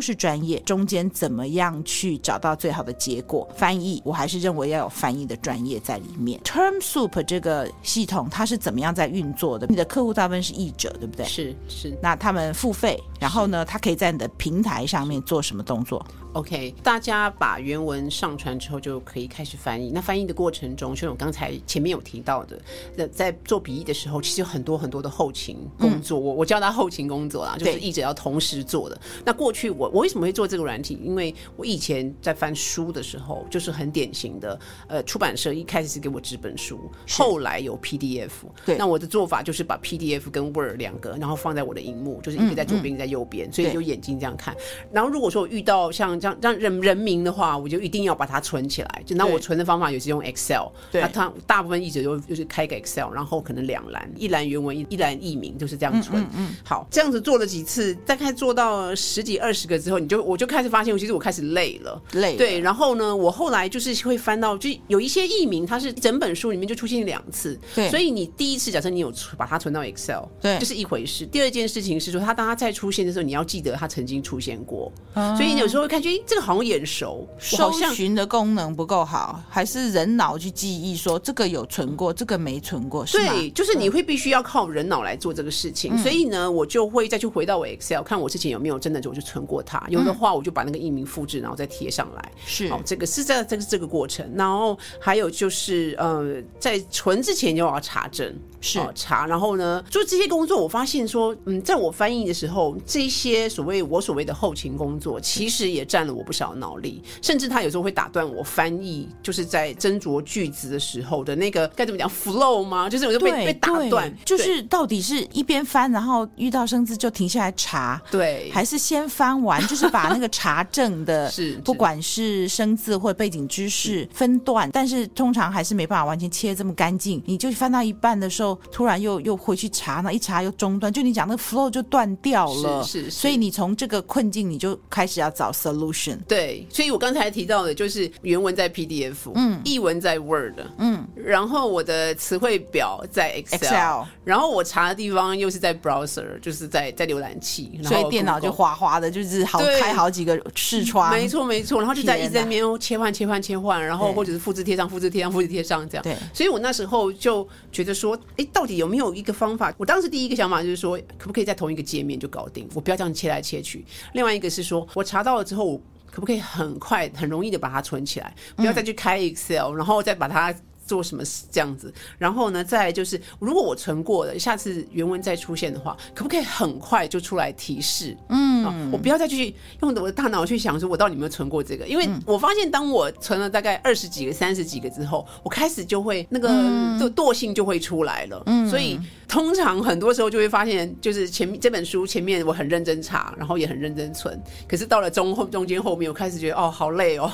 是专业。中间怎么样去找到最好的结果？翻译，我还是认为要有翻译的专业在里面。Term Soup 这个系统它是怎么样在运作的？你的客户大部分是译者，对不对？是是，那他们付费，然后呢，他可以在你的平台上面做什么动作？OK，大家把原文上传之后就可以开始翻译。那翻译的过程中，就我刚才前面有提到的，那在做笔译的时候，其实有很多很多的后勤工作。我、嗯、我叫他后勤工作啦，就是译者要同时做的。那过去我我为什么会做这个软体？因为我以前在翻书的时候，就是很典型的，呃，出版社一开始是给我纸本书，后来有 PDF。对，那我的做法就是把 PDF 跟 Word 两个，然后放在我的荧幕，就是一个在左边，一个在右边，所以就眼睛这样看。然后如果说我遇到像让让人人名的话，我就一定要把它存起来。就那我存的方法也是用 Excel。对，那他大部分译者就就是开个 Excel，然后可能两栏，一栏原文，一一栏译名，就是这样存。嗯，嗯，嗯，好，这样子做了几次，大概做到十几二十个之后，你就我就开始发现，其实我开始累了，累了。对，然后呢，我后来就是会翻到，就有一些译名，它是整本书里面就出现两次。对，所以你第一次假设你有把它存到 Excel，对，就是一回事。第二件事情是说，它当它再出现的时候，你要记得它曾经出现过。嗯，所以你有时候会看，觉得这个好。好像眼熟，搜寻的功能不够好，还是人脑去记忆说这个有存过，这个没存过？是对，就是你会必须要靠人脑来做这个事情。嗯、所以呢，我就会再去回到我 Excel 看我之前有没有真的就我就存过它，有的话我就把那个译名复制，然后再贴上来。是，好，这个是在这个这个过程。然后还有就是呃，在存之前就要查证，是查。然后呢，做这些工作，我发现说，嗯，在我翻译的时候，这些所谓我所谓的后勤工作，其实也占了我不少。脑力，甚至他有时候会打断我翻译，就是在斟酌句子的时候的那个该怎么讲 flow 吗？就是我就被被打断，就是到底是一边翻，然后遇到生字就停下来查，对，还是先翻完，就是把那个查证的，是不管是生字或背景知识分段，但是通常还是没办法完全切这么干净。你就翻到一半的时候，突然又又回去查，那一查又中断，就你讲那个 flow 就断掉了，是，是，是，所以你从这个困境你就开始要找 solution。对，所以我刚才提到的，就就是原文在 PDF，嗯，译文在 Word，嗯，然后我的词汇表在 Excel, Excel，然后我查的地方又是在 Browser，就是在在浏览器，所以电脑就哗哗的，就是好开好几个视窗，没错没错，然后就在一直在那边切换切换切换，然后或者是复制贴上复制贴上复制贴上这样，对，所以我那时候就觉得说，哎，到底有没有一个方法？我当时第一个想法就是说，可不可以在同一个界面就搞定？我不要这样切来切去。另外一个是说，我查到了之后，我可不可以很快、很容易的把它存起来？不要再去开 Excel，然后再把它。做什么这样子？然后呢，再来就是，如果我存过了，下次原文再出现的话，可不可以很快就出来提示？嗯，啊、我不要再去用我的大脑去想说，我到底有没有存过这个？因为我发现，当我存了大概二十几个、三十几个之后，我开始就会那个惰惰性就会出来了。嗯，所以通常很多时候就会发现，就是前面这本书前面我很认真查，然后也很认真存，可是到了中后中间后面，我开始觉得哦，好累哦。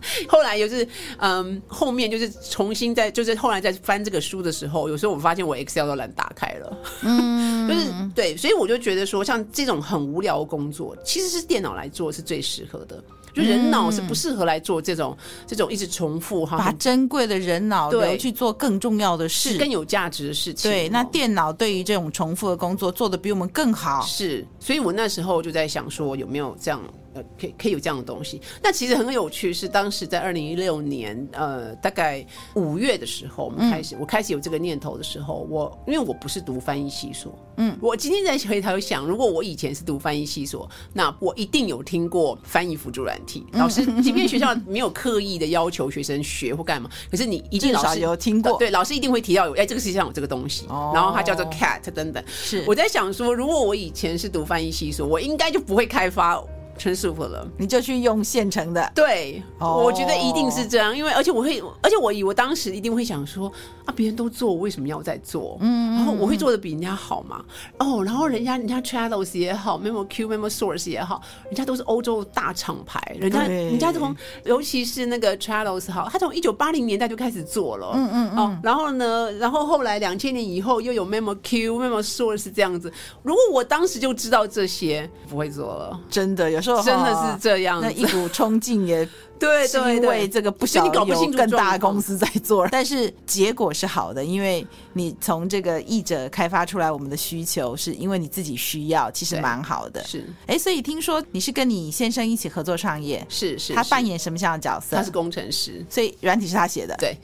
后来就是，嗯，后面就是重新再，就是后来在翻这个书的时候，有时候我发现我 Excel 都懒打开了，嗯，就是对，所以我就觉得说，像这种很无聊的工作，其实是电脑来做是最适合的，就人脑是不适合来做这种这种一直重复哈，把珍贵的人脑留去做更重要的事，更有价值的事情。对，那电脑对于这种重复的工作做的比我们更好，是，所以我那时候就在想说，有没有这样。呃，可以可以有这样的东西。那其实很有趣，是当时在二零一六年，呃，大概五月的时候，我们开始，嗯、我开始有这个念头的时候，我因为我不是读翻译系所，嗯，我今天在回头想，如果我以前是读翻译系所，那我一定有听过翻译辅助软体。老师，即便学校没有刻意的要求学生学或干嘛，可是你一定老师有听过，对，老师一定会提到有，哎，这个世界上有这个东西，哦、然后它叫做 CAT 等等。是，我在想说，如果我以前是读翻译系所，我应该就不会开发。成熟了，你就去用现成的。对，oh. 我觉得一定是这样，因为而且我会，而且我以我当时一定会想说啊，别人都做，我为什么要再做？嗯，然后我会做的比人家好嘛。哦、oh,，然后人家人家 Trados 也好，MemoQ、MemoSource 也好，人家都是欧洲大厂牌，人家人家从尤其是那个 Trados 好，他从一九八零年代就开始做了。嗯嗯哦，然后呢，然后后来两千年以后又有 MemoQ、MemoSource 这样子。如果我当时就知道这些，不会做了。真的有。真的是这样，那一股冲劲也。对，对，因为这个不晓得有更大的公司在做，但是结果是好的，因为你从这个译者开发出来，我们的需求是因为你自己需要，其实蛮好的。是，哎，所以听说你是跟你先生一起合作创业，是是，他扮演什么样的角色？他是工程师，所以软体是他写的，对，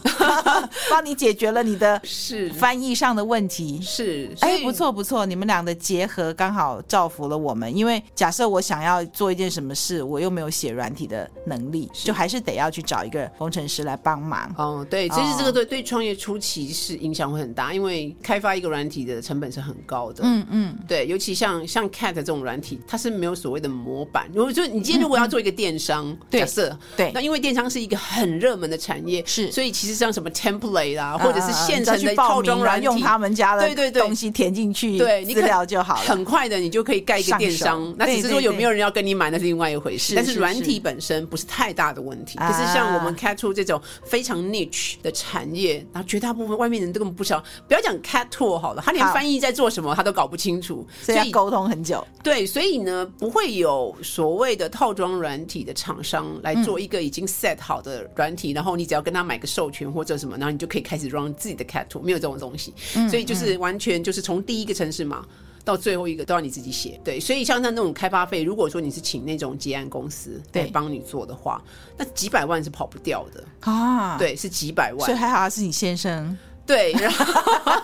帮你解决了你的 是。翻译上的问题，是，哎，不错不错，你们俩的结合刚好造福了我们，因为假设我想要做一件什么事，我又没有写软体的能力，就还是得要去。找一个工程师来帮忙。哦，对，其实这个对对创业初期是影响会很大，因为开发一个软体的成本是很高的。嗯嗯，对，尤其像像 CAT 这种软体，它是没有所谓的模板。如果就你今天如果要做一个电商，嗯嗯假设对，那因为电商是一个很热门的产业，是，所以其实像什么 template 啊，或者是现成的套装软体，用他们家的对对对东西填进去，对你资料就好了，很快的你就可以盖一个电商。那只是说有没有人要跟你买，那是另外一回事。但是软体本身不是太大的问题，可是像。我们 CAT 2这种非常 niche 的产业，然后绝大部分外面人都根本不晓，不要讲 CAT 2好了，他连翻译在做什么他都搞不清楚，所以要沟通很久。对，所以呢，不会有所谓的套装软体的厂商来做一个已经 set 好的软体，嗯，然后你只要跟他买个授权或者什么，然后你就可以开始 run 自己的 CAT 2，没有这种东西。所以就是完全就是从第一个程式码。到最后一个都要你自己写，对，所以像那那种开发费，如果说你是请那种结案公司来帮你做的话，那几百万是跑不掉的。啊，对，是几百万，所以还好是你先生。对，然后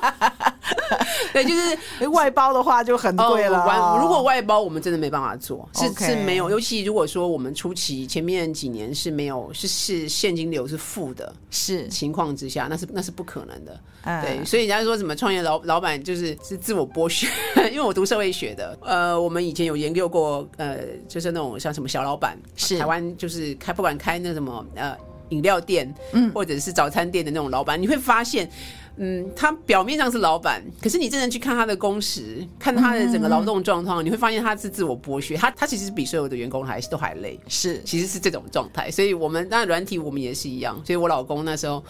对，就是 外包的话就很贵了。哦。如果外包，我们真的没办法做，是是没有。尤其如果说我们初期前面几年是没有，是是现金流是负的，是情况之下，那是那是不可能的。对，所以人家说什么创业老老板就是是自我剥削，因为我读社会学的，呃，我们以前有研究过，呃，就是那种像什么小老板，是台湾就是开不管开那什么呃。饮料店，嗯，或者是早餐店的那种老板，你会发现，嗯，他表面上是老板，可是你真正去看他的工时，看他的整个劳动状况，你会发现他是自我剥削，他他其实比所有的员工还是都还累，是，其实是这种状态。所以我们当然软体我们也是一样，所以我老公那时候。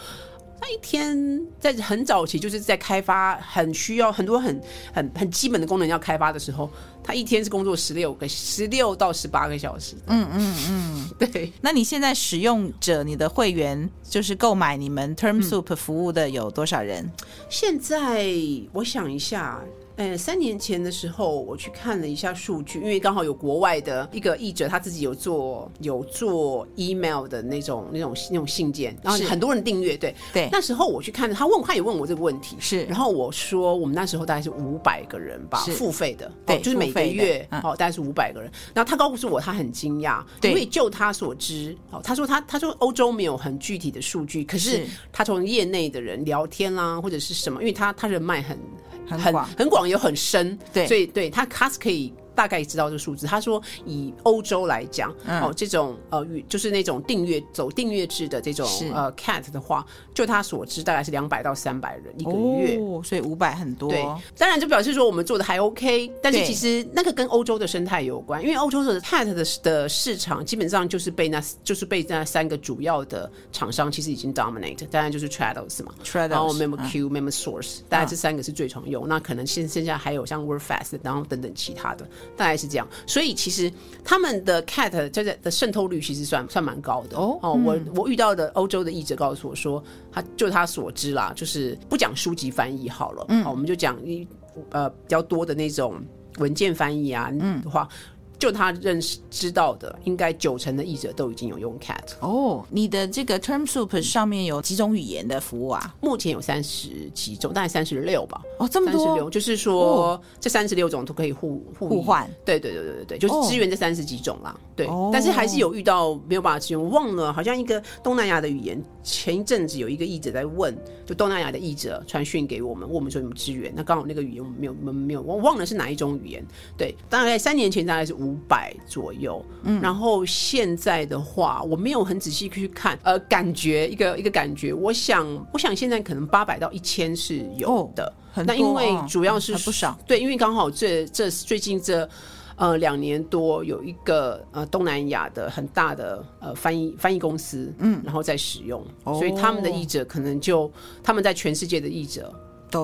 他一天在很早期就是在开发很需要很多很很很基本的功能要开发的时候，他一天是工作十六个十六到十八个小时。嗯嗯嗯，对。那你现在使用者，你的会员就是购买你们 TermSoup 服务的有多少人？嗯、现在我想一下。呃，三年前的时候，我去看了一下数据，因为刚好有国外的一个译者，他自己有做有做 email 的那种那种那种信件，然后很多人订阅。对对，那时候我去看，他问他也问我这个问题，是，然后我说我们那时候大概是五百个人吧，付费的，对，哦，就是每个月哦，大概是五百个人。然后他告诉我他很惊讶，因为就他所知，哦，他说他他说欧洲没有很具体的数据，可是他从业内的人聊天啦或者是什么，因为他他人脉很。很广，很广，又很深，对，所以对他，他是可以。大概知道这个数字。他说，以欧洲来讲，嗯、哦，这种呃，就是那种订阅走订阅制的这种呃 cat 的话，就他所知，大概是两百到三百人一个月，哦、所以五百很多。对，当然就表示说我们做的还 OK，但是其实那个跟欧洲的生态有关，因为欧洲的 cat 的的市场基本上就是被那，就是被那三个主要的厂商其实已经 dominate，当然就是 Trados 嘛，Trados，然后 MemoQ、MemoSource，大概这三个是最常用，嗯、那可能现剩下还有像 WordFast，然后等等其他的。大概是这样，所以其实他们的 cat 这的渗透率其实算算蛮高的哦。哦，我我遇到的欧洲的译者告诉我说，他就他所知啦，就是不讲书籍翻译好了，嗯，我们就讲一呃比较多的那种文件翻译啊，嗯的话。就他认识知道的，应该九成的译者都已经有用 Cat 哦。你的这个 TermSoup 上面有几种语言的服务啊？目前有三十几种，大概三十六吧。哦，这么多，三十六，就是说、哦、这三十六种都可以互互互换。对对对对对对，就是支援这三十几种啦。对，哦、但是还是有遇到没有办法支援。我忘了，好像一个东南亚的语言，前一阵子有一个译者在问，就东南亚的译者传讯给我们，问我们说有没有支援。那刚好那个语言我们没有，我们没有，我忘了是哪一种语言。对，大概三年前大概是五百左右，嗯，然后现在的话，我没有很仔细去看，呃，感觉一个一个感觉，我想，我想现在可能八百到一千是有的，哦、那因为主要是、嗯、不少，对，因为刚好这这最近这呃两年多有一个呃东南亚的很大的呃翻译翻译公司，嗯，然后在使用，哦、所以他们的译者可能就他们在全世界的译者。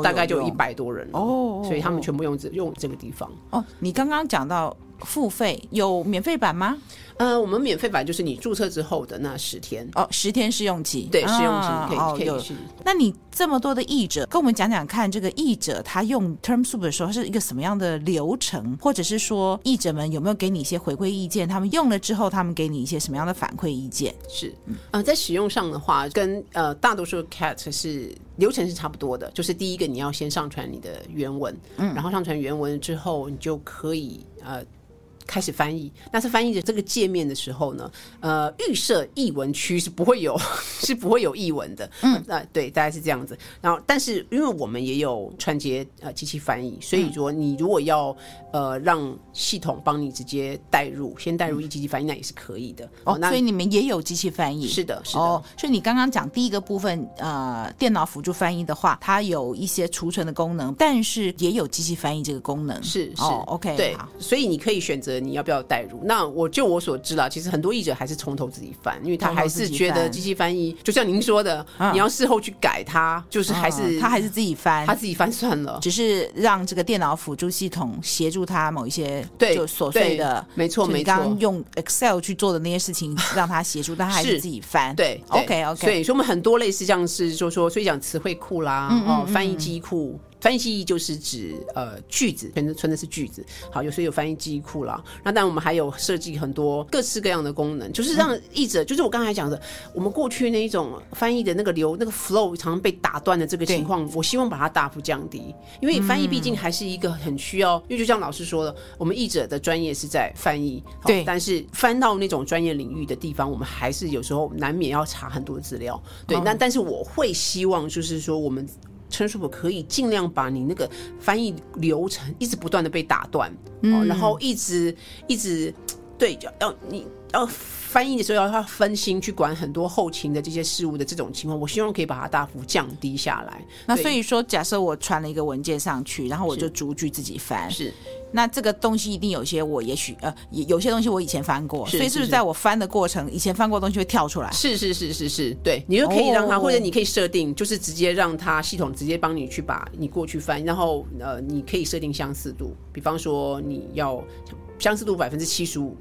大概就一百多人哦，所以他们全部用这用这个地方哦。你刚刚讲到付费有免费版吗？呃，我们免费版就是你注册之后的那十天哦，十天试用期，对，试用期可以、啊、可以去。那你这么多的译者，跟我们讲讲看，这个译者他用 TermSoup 的时候是一个什么样的流程，或者是说译者们有没有给你一些回馈意见？他们用了之后，他们给你一些什么样的反馈意见？是，呃，在使用上的话，跟呃大多数 Cat 是流程是差不多的，就是第一个你要先上传你的原文，嗯，然后上传原文之后，你就可以呃。开始翻译，那是翻译的这个界面的时候呢，呃，预设译文区是不会有，是不会有译文的。嗯，那、呃、对，大概是这样子。然后，但是因为我们也有串接呃机器翻译，所以说你如果要呃让系统帮你直接带入，先带入一机器翻译，那也是可以的。哦，那所以你们也有机器翻译？是的，是的。哦，所以你刚刚讲第一个部分，呃，电脑辅助翻译的话，它有一些储存的功能，但是也有机器翻译这个功能。是是、哦、OK，对，好所以你可以选择。你要不要带入？那我就我所知啦，其实很多译者还是从头自己翻，因为他还是觉得机器翻译，就像您说的，嗯、你要事后去改它，就是还是、嗯、他还是自己翻，他自己翻算了，只是让这个电脑辅助系统协助他某一些对就琐碎的，没错没错，刚用 Excel 去做的那些事情，让他协助，但他还是自己翻。对，对，OK OK。所以说我们很多类似像是就说，所以讲词汇库啦，哦，翻译机库。翻译记忆就是指呃句子，全存的是句子。好，有时候有翻译记忆库啦。那当然我们还有设计很多各式各样的功能，就是让译者，嗯、就是我刚才讲的，我们过去那一种翻译的那个流那个 flow 常常被打断的这个情况，我希望把它大幅降低。因为翻译毕竟还是一个很需要，嗯、因为就像老师说的，我们译者的专业是在翻译，对。但是翻到那种专业领域的地方，我们还是有时候难免要查很多资料，对。那、嗯、但是我会希望就是说我们。TermSoup 可以尽量把你那个翻译流程一直不断的被打断，嗯，然后一直一直对，要要你要翻译的时候要要分心去管很多后勤的这些事务的这种情况，我希望可以把它大幅降低下来。那所以说，假设我传了一个文件上去，然后我就逐句自己翻，是。那这个东西一定有些我也许呃，有些东西我以前翻过，所以是不是在我翻的过程，以前翻过的东西会跳出来？是是是是是，对，你就可以让它，或者你可以设定，就是直接让它系统直接帮你去把你过去翻，然后呃，你可以设定相似度，比方说你要相似度百分之七十五。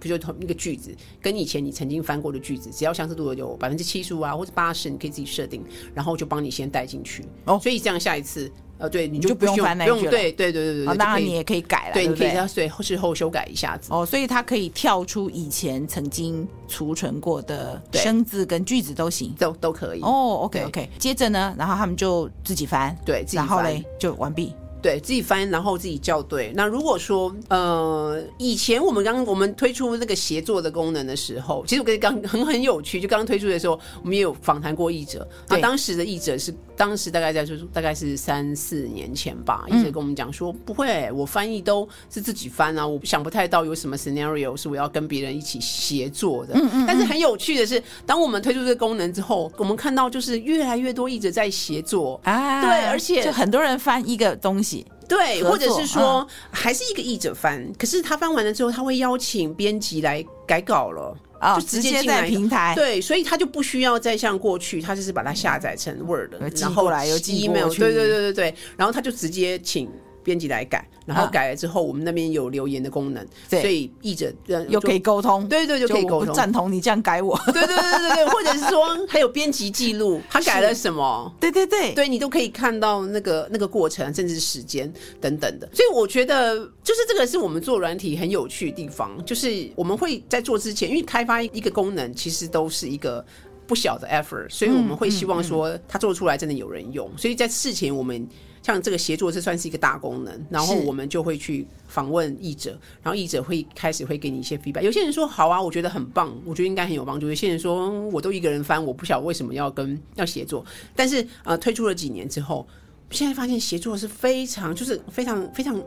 比如说同一个句子，跟以前你曾经翻过的句子，只要相似度有百分之七十五啊，或者八十，你可以自己设定，然后就帮你先带进去。哦，所以这样下一次，呃，对，你就，就不用翻那句了。对对对对对。当然你也可以改了，对，你可以在事后修改一下子。哦，所以它可以跳出以前曾经储存过的生字跟句子都行，都都可以。哦，OK OK。接着呢，然后他们就自己翻，对，自己翻，然后嘞就完毕。对自己翻，然后自己校对。那如果说，呃，以前我们刚我们推出那个协作的功能的时候，其实我跟刚很很有趣，就刚刚推出的时候，我们也有访谈过译者。那当时的译者是当时大概在就是，大概是三四年前吧，译者跟我们讲说，不会，我翻译都是自己翻啊，我想不太到有什么 scenario 是我要跟别人一起协作的。嗯嗯。但是很有趣的是，当我们推出这个功能之后，我们看到就是越来越多译者在协作啊，对，而且就很多人翻一个东西。对，或者是说，嗯、还是一个译者翻，可是他翻完了之后，他会邀请编辑来改稿了啊，就直接进来平台。对，所以他就不需要再像过去，他就是把它下载成 Word，然后来有 email，对对对对对，然后他就直接请。编辑来改，然后改了之后，我们那边有留言的功能，所以译者又可以沟通，对对，就可以沟通。赞同你这样改我，对对对对对，或者是说还有编辑记录，他改了什么？对对对，对你都可以看到那个那个过程，甚至是时间等等的。所以我觉得，就是这个是我们做软体很有趣的地方，就是我们会在做之前，因为开发一个功能其实都是一个不小的 effort，所以我们会希望说它做出来真的有人用。所以在事前我们。像这个协作，这算是一个大功能，然后我们就会去访问译者，然后译者会开始会给你一些 feedback。有些人说好啊，我觉得很棒，我觉得应该很有帮助。有些人说我都一个人翻，我不晓得为什么要跟要协作。但是呃，推出了几年之后，现在发现协作是非常就是非常非常。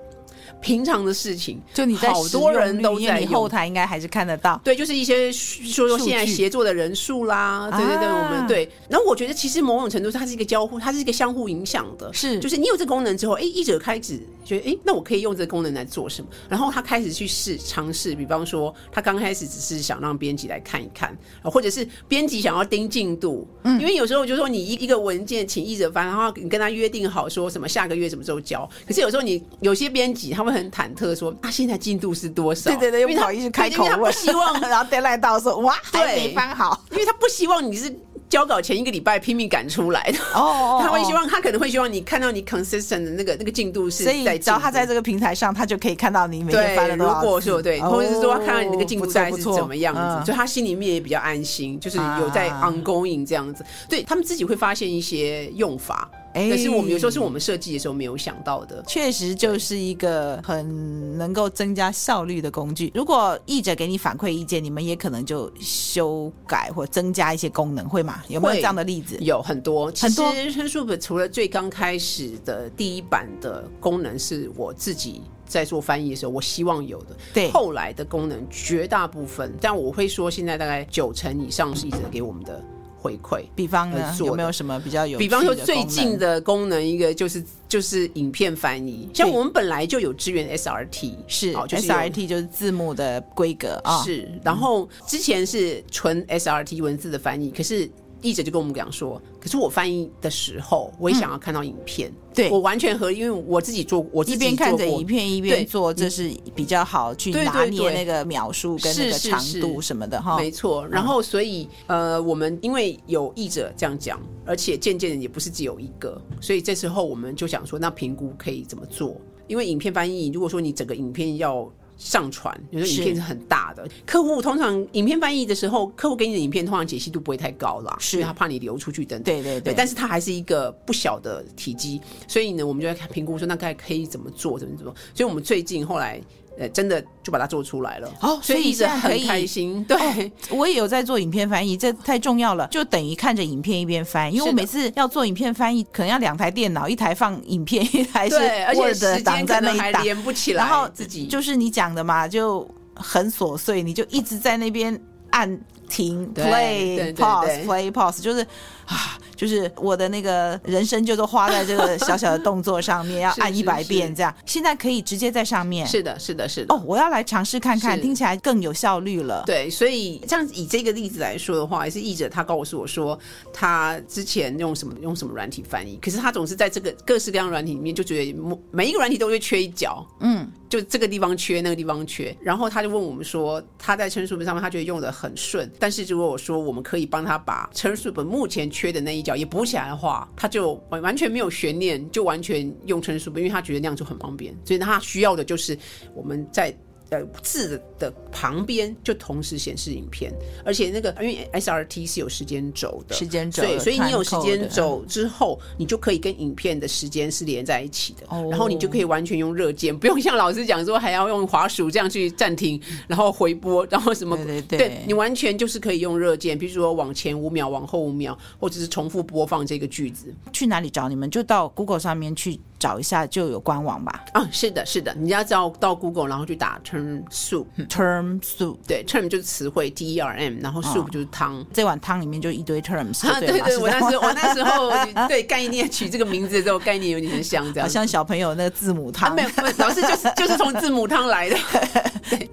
平常的事情，就你在好多人都在你后台应该还是看得到。对，就是一些说说现在协作的人数啦，对对对，我们对。然后我觉得其实某种程度它是一个交互，它是一个相互影响的。是，就是你有这个功能之后，哎，译者开始觉得，哎，那我可以用这个功能来做什么？然后他开始去试尝试，比方说他刚开始只是想让编辑来看一看，或者是编辑想要盯进度。嗯，因为有时候就是说你一一个文件请译者翻，然后你跟他约定好说什么下个月什么时候交，可是有时候你有些编辑。他会很忐忑说：“他、啊、现在进度是多少？”对对对，又不好意思开口问，不希望，然后 deadline 到说：“哇，还没翻好。”因为他不希望你是交稿前一个礼拜拼命赶出来的哦，他会希望，他可能会希望你看到你 consistent 的那个那个进度是在，所以只要他在这个平台上，他就可以看到你每天翻了多少。如果说对，或者是说他看到你那个进度在是怎么样子，嗯、所以他心里面也比较安心，就是有在 ongoing 这样子。对他们自己会发现一些用法。可是我们有时候是我们设计的时候没有想到的，确实就是一个很能够增加效率的工具。如果译者给你反馈意见，你们也可能就修改或增加一些功能，会吗？有没有这样的例子？有很多。其实 TermSoup 除了最刚开始的第一版的功能是我自己在做翻译的时候，我希望有的。对，后来的功能绝大部分，但我会说现在大概九成以上是译者给我们的。回馈，比方呢，有没有什么比较有？比方说最近的功能，一个就是就是影片翻译，像我们本来就有支援 SRT，是哦，就是 SRT 就是字幕的规格啊，是。然后之前是纯 SRT 文字的翻译，可是。译者就跟我们讲说，可是我翻译的时候，我也想要看到影片。嗯、对，我完全和因为我自己做，我自己一边看着影片一边做，这是比较好去拿捏那个描述跟那个长度什么的哈。没错。然后所以呃，我们因为有译者这样讲，而且渐渐的也不是只有一个，所以这时候我们就想说，那评估可以怎么做？因为影片翻译，如果说你整个影片要。上传，有时候影片是很大的。客户通常影片翻译的时候，客户给你的影片通常解析度不会太高啦，是他怕你流出去等等。对对对，但是它还是一个不小的体积，所以呢，我们就在看评估说，那该可以怎么做，怎么怎么。所以我们最近后来。呃，真的就把它做出来了哦，所以一直很开心。对、哦，我也有在做影片翻译，这太重要了，就等于看着影片一边翻。因为我每次要做影片翻译，可能要两台电脑，一台放影片，一台是 Word 档在那里，还连不起来。然后自己就是你讲的嘛，就很琐碎，你就一直在那边按停对 play pause 对 play pause，就是啊。就是我的那个人生就都花在这个小小的动作上面，要 按一百遍这样。现在可以直接在上面。是的，是的，是的。哦，我要来尝试看看，听起来更有效率了。对，所以像以这个例子来说的话，也是译者他告诉我说，他之前用什么用什么软体翻译，可是他总是在这个各式各样软体里面就觉得每一个软体都会缺一角。嗯。就这个地方缺，那个地方缺，然后他就问我们说，他在 TurnSoup 上面他觉得用的很顺，但是如果我说我们可以帮他把 TurnSoup 目前缺的那一角也补起来的话，他就完完全没有悬念，就完全用纯书本因为他觉得那样就很方便，所以他需要的就是我们在。呃，字的旁边就同时显示影片，而且那个因为 SRT 是有时间轴的，时间轴，对，所以你有时间轴之后，你就可以跟影片的时间是连在一起的，哦，然后你就可以完全用热键，不用像老师讲说还要用滑鼠这样去暂停，然后回播，然后什么，对对对，对，你完全就是可以用热键，比如说往前五秒，往后五秒，或者是重复播放这个句子。去哪里找你们？就到 Google 上面去。找一下就有官网吧。啊，是的，是的，你要到到 Google，然后去打 term soup，term soup，对，term 就是词汇，T E R M，然后 soup 就是汤，哦，这碗汤里面就一堆 terms。啊，对对，对，我那时候 我那时候对概念取这个名字的时候，概念有点像这样，好像小朋友那个字母汤，啊，没有，老师就是 就是从字母汤来的。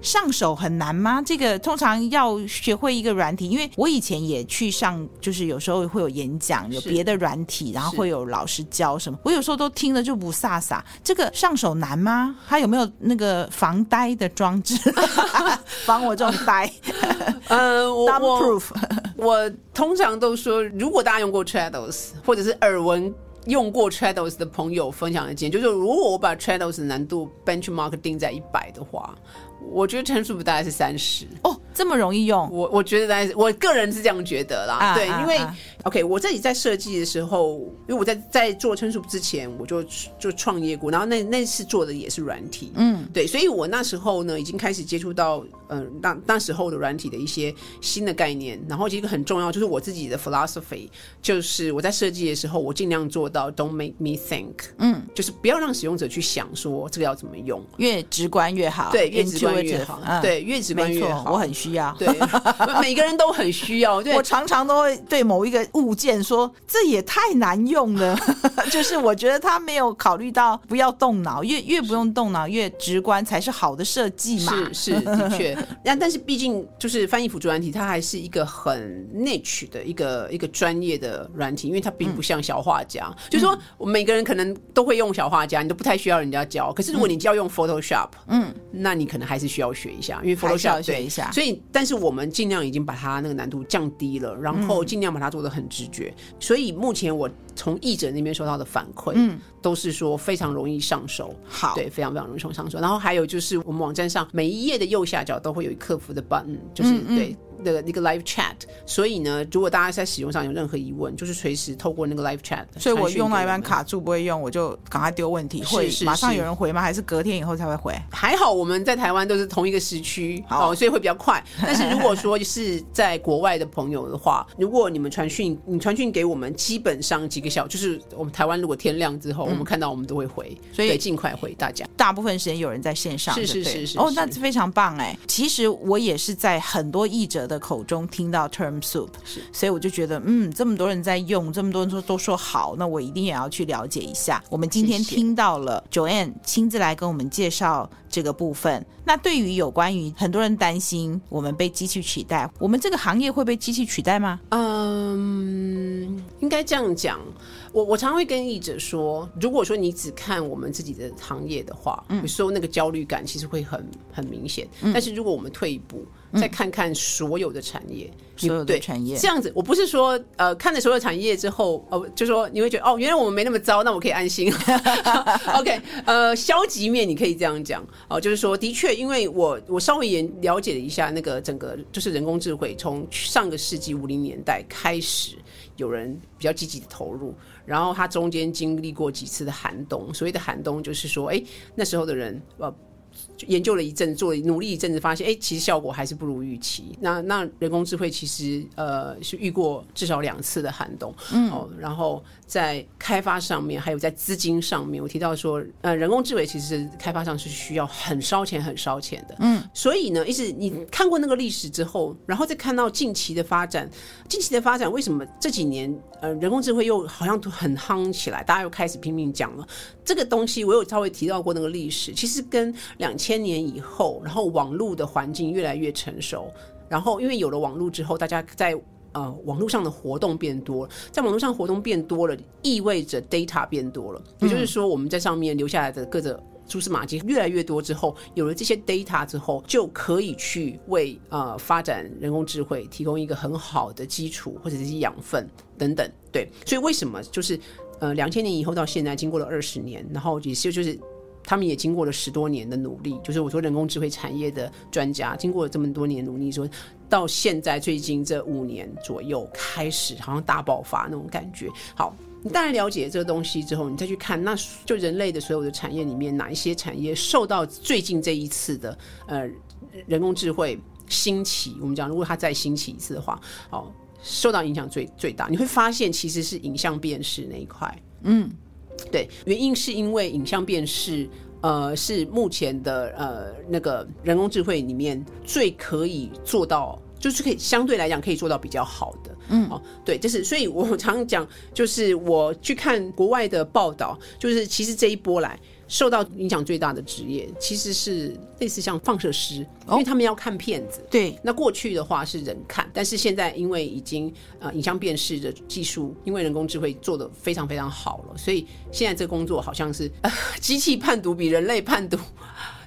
上手很难吗？这个通常要学会一个软体，因为我以前也去上，就是有时候会有演讲，有别的软体，然后会有老师教什么，我有时候都听了就不飒飒。这个上手难吗？它有没有那个防呆的装置，防我这种呆？呃，我我我通常都说，如果大家用过 Trados 或者是耳闻用过 Trados 的朋友分享的经验，就是如果我把 Trados 的难度 benchmark 定在一百的话。我觉得 TurnSoup 大概是三十哦，这么容易用？我我觉得大概是，我个人是这样觉得啦。啊、对，因为、啊、OK，我自己在设计的时候，因为我在在做 TurnSoup 之前，我就就创业过，然后那那次做的也是软体，嗯，对，所以我那时候呢，已经开始接触到呃、那时候的软体的一些新的概念。然后一个很重要，就是我自己的 philosophy，就是我在设计的时候，我尽量做到 don't make me think，嗯，就是不要让使用者去想说这个要怎么用，越直观越好，对，越直观。越好，嗯、对，越直观越好。我很需要，对，每个人都很需要。对，我常常都会对某一个物件说：“这也太难用了。”就是我觉得他没有考虑到不要动脑，越越不用动脑，越直观才是好的设计嘛。是是，的确。但但是毕竟就是翻译辅助软体，它还是一个很 niche 的一个一个专业的软体，因为它并不像小画家。嗯、就是说，我每个人可能都会用小画家，你都不太需要人家教。可是如果你要用 Photoshop，嗯，那你可能还是。是需要学一下，因为 Photoshop 学一下，所以但是我们尽量已经把它那个难度降低了，然后尽量把它做得很直觉。嗯、所以目前我从译者那边收到的反馈，嗯，都是说非常容易上手，好，对，非常非常容易上手。然后还有就是我们网站上每一页的右下角都会有一客服的 button，就是嗯嗯对。的那个 live chat，所以呢，如果大家在使用上有任何疑问，就是随时透过那个 live chat。所以我用到一般卡住不会用，我就赶快丢问题，会马上有人回吗？还是隔天以后才会回？还好我们在台湾都是同一个时区，好，所以会比较快。但是如果说是在国外的朋友的话，如果你们传讯，你传讯给我们，基本上几个小，就是我们台湾如果天亮之后，嗯、我们看到我们都会回，所以尽快回大家。大部分时间有人在线上，是是是是，是。哦，那非常棒哎。其实我也是在很多译者的口中。听到 term soup，所以我就觉得，嗯，这么多人在用，这么多人说都说好，那我一定也要去了解一下。我们今天听到了 Joanne 亲自来跟我们介绍这个部分。那对于有关于很多人担心我们被机器取代，我们这个行业会被机器取代吗？嗯，应该这样讲。我我常会跟译者说，如果说你只看我们自己的行业的话，有时候那个焦虑感其实会很很明显。但是如果我们退一步，再看看所有的产业，所有的产业这样子，我不是说呃看了所有产业之后，哦，就说你会觉得哦，原来我们没那么糟，那我可以安心。OK，呃，消极面你可以这样讲哦，就是说的确，因为我我稍微也了解了一下那个整个就是人工智慧，从上个世纪五零年代开始，有人比较积极的投入，然后它中间经历过几次的寒冬，所谓的寒冬就是说，哎，那时候的人呃。研究了一阵，做了努力一阵子，发现哎、欸，其实效果还是不如预期。那那人工智慧其实呃是遇过至少两次的寒冬，嗯，哦，然后在开发上面，还有在资金上面，我提到说，呃，人工智慧其实开发上是需要很烧钱、很烧钱的，嗯，所以呢，一直你看过那个历史之后，然后再看到近期的发展，近期的发展为什么这几年呃人工智慧又好像很夯起来，大家又开始拼命讲了这个东西，我有稍微提到过那个历史，其实跟两千。千年以后，然后网络的环境越来越成熟，然后因为有了网络之后，大家在呃网络上的活动变多了，在网络上活动变多了，意味着 data 变多了，也就是说我们在上面留下来的各种蛛丝马迹越来越多之后，有了这些 data 之后，就可以去为呃发展人工智慧提供一个很好的基础或者是养分等等。对，所以为什么就是呃两千年以后到现在经过了二十年，然后也是就是。他们也经过了十多年的努力，就是我说人工智慧产业的专家，经过了这么多年努力，说到现在最近这五年左右开始好像大爆发那种感觉。好，你大概了解这个东西之后，你再去看，那就人类的所有的产业里面，哪一些产业受到最近这一次的呃人工智慧兴起？我们讲，如果它再兴起一次的话，哦，受到影响最最大，你会发现其实是影像辨识那一块，嗯。对，原因是因为影像辨识，呃，是目前的呃那个人工智慧里面最可以做到，就是可以相对来讲可以做到比较好的。嗯，哦，对，就是所以我常讲，就是我去看国外的报道，就是其实这一波来。受到影响最大的职业其实是类似像放射师，因为他们要看片子。对，那过去的话是人看，但是现在因为已经呃影像辨识的技术，因为人工智慧做的非常非常好了，所以现在这个工作好像是呃 机器判读比人类判读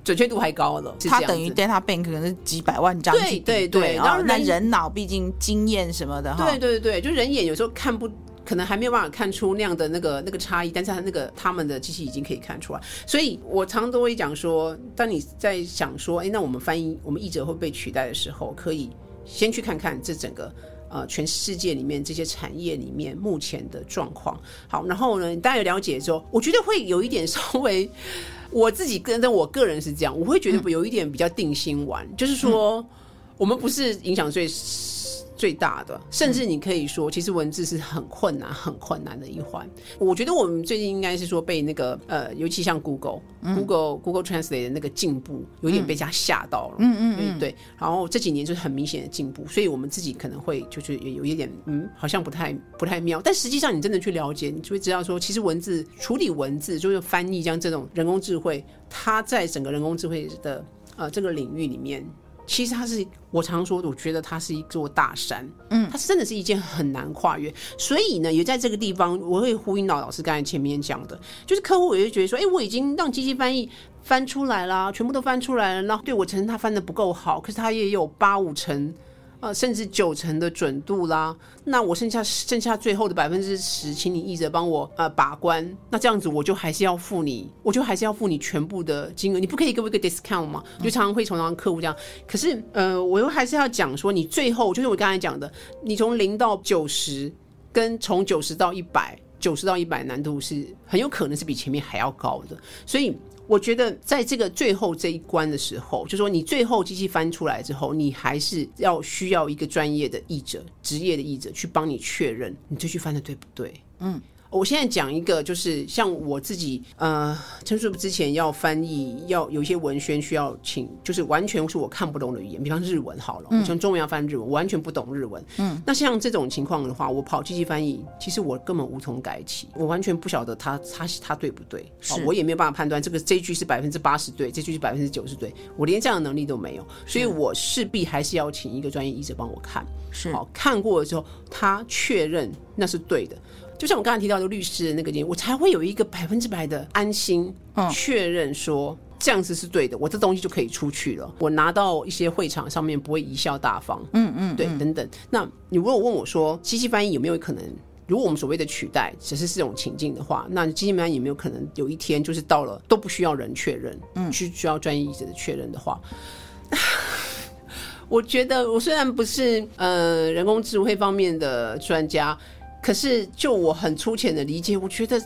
准确度还高了。它等于 data bank 可能是几百万张。对对对，然后那人脑毕竟经验什么的哈。对对对，就人眼有时候看不。可能还没有办法看出那样的那个那个差异，但是他那个他们的机器已经可以看出来。所以我常都会讲说，当你在想说，哎，那我们翻译我们译者会被取代的时候，可以先去看看这整个呃全世界里面这些产业里面目前的状况。好，然后呢，大家有了解之后，我觉得会有一点稍微，我自己跟着我个人是这样，我会觉得有一点比较定心丸，嗯、就是说我们不是影响最。最大的，甚至你可以说，其实文字是很困难、很困难的一环。我觉得我们最近应该是说被那个呃，尤其像 Google、嗯、Google、Google Translate 的那个进步，有点被大家吓到了。嗯嗯嗯，对。然后这几年就是很明显的进步，所以我们自己可能会就是也有一点嗯，好像不太不太妙。但实际上，你真的去了解，你就会知道说，其实文字处理文字就是翻译，像这种人工智慧，它在整个人工智慧的呃这个领域里面。其实它是我常说的，我觉得它是一座大山，嗯，它真的是一件很难跨越。所以呢，也在这个地方，我会呼应到老师刚才前面讲的，就是客户也会觉得说，哎，我已经让机器翻译翻出来了，全部都翻出来了，然后对我承认他翻的不够好，可是他也有八五成。呃，甚至九成的准度啦，那我剩下剩下最后的百分之十，请你一直帮我呃把关。那这样子我就还是要付你，我就还是要付你全部的金额，你不可以给我一个 discount 吗？就常常会从常客户这样。可是呃，我又还是要讲说，你最后就是我刚才讲的，你从零到九十，跟从九十到一百，九十到一百难度是很有可能是比前面还要高的，所以。我觉得在这个最后这一关的时候，就说你最后机器翻出来之后，你还是要需要一个专业的译者、职业的译者去帮你确认你这句翻的对不对？嗯。我现在讲一个，就是像我自己，呃，陈述之前要翻译，要有一些文宣需要请，就是完全是我看不懂的语言，比方日文好了，我从中文要翻日文，我完全不懂日文。嗯，那像这种情况的话，我跑机器翻译，其实我根本无从改起，我完全不晓得他他他对不对，是。我也没有办法判断这个这一句是百分之八十对，这句是百分之九十对，我连这样的能力都没有，所以我势必还是要请一个专业译者帮我看，是。好看过了之后，他确认那是对的。就像我刚才提到的律师的那个点，我才会有一个百分之百的安心，确认说这样子是对的，我这东西就可以出去了。我拿到一些会场上面不会贻笑大方，嗯嗯，对，等等。那你如果问我说，机器翻译有没有可能？如果我们所谓的取代只是这种情境的话，那机器翻译有没有可能有一天就是到了都不需要人确认，嗯，需需要专业译者的确认的话，我觉得我虽然不是呃人工智慧方面的专家。可是，就我很粗浅的理解，我觉得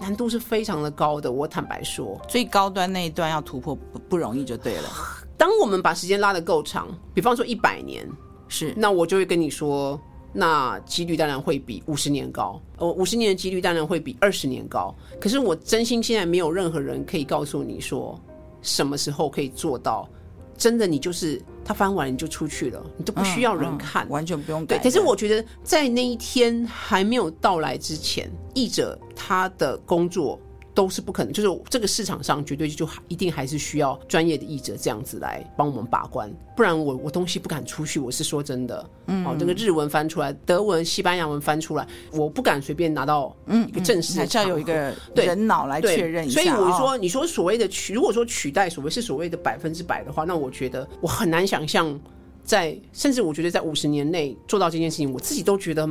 难度是非常的高的。我坦白说，最高端那一段要突破不不容易就对了。当我们把时间拉得够长，比方说一百年，是，那我就会跟你说，那几率当然会比五十年高。呃，五十年的几率当然会比二十年高。可是我真心现在没有任何人可以告诉你说，什么时候可以做到。真的，你就是他翻完你就出去了，你都不需要人看，嗯嗯、完全不用改。对，可是我觉得在那一天还没有到来之前，译者他的工作。都是不可能，就是这个市场上绝对就一定还是需要专业的译者这样子来帮我们把关，不然我我东西不敢出去。我是说真的，嗯，哦，这个日文翻出来，德文、西班牙文翻出来，我不敢随便拿到一个正式的，还是要有一个人脑来确认一下。所以我说，你说所谓的取，如果说取代所谓是所谓的百分之百的话，那我觉得我很难想象，在甚至我觉得在五十年内做到这件事情，我自己都觉得。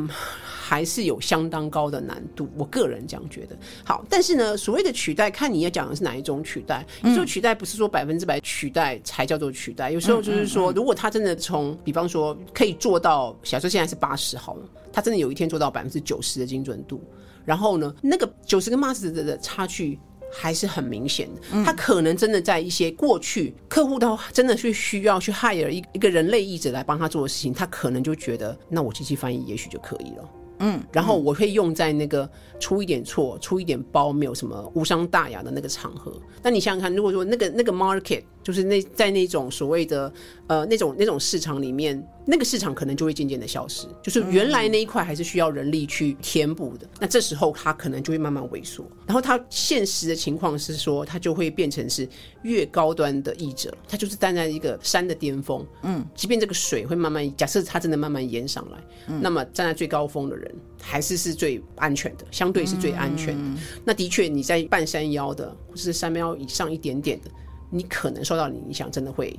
还是有相当高的难度，我个人这样觉得。好，但是呢，所谓的取代，看你要讲的是哪一种取代。有时候取代不是说百分之百取代才叫做取代，有时候就是说，如果他真的从，比方说可以做到，假设现在是八十好了，他真的有一天做到百分之九十的精准度，然后呢，那个九十跟八十的差距还是很明显的。他可能真的在一些过去客户都真的是需要去 hire 一一个人类译者来帮他做的事情，他可能就觉得，那我机器翻译也许就可以了。嗯，然后我会用在那个出一点错、出一点包，没有什么无伤大雅的那个场合。那你想想看，如果说那个那个 market 就是那在那种所谓的呃那种那种市场里面。那个市场可能就会渐渐的消失，就是原来那一块还是需要人力去填补的。那这时候它可能就会慢慢萎缩。然后它现实的情况是说，它就会变成是越高端的译者，他就是站在一个山的巅峰。嗯，即便这个水会慢慢，假设它真的慢慢淹上来，那么站在最高峰的人还是是最安全的，相对是最安全的。那的确，你在半山腰的或是山腰以上一点点的，你可能受到你影响，真的会。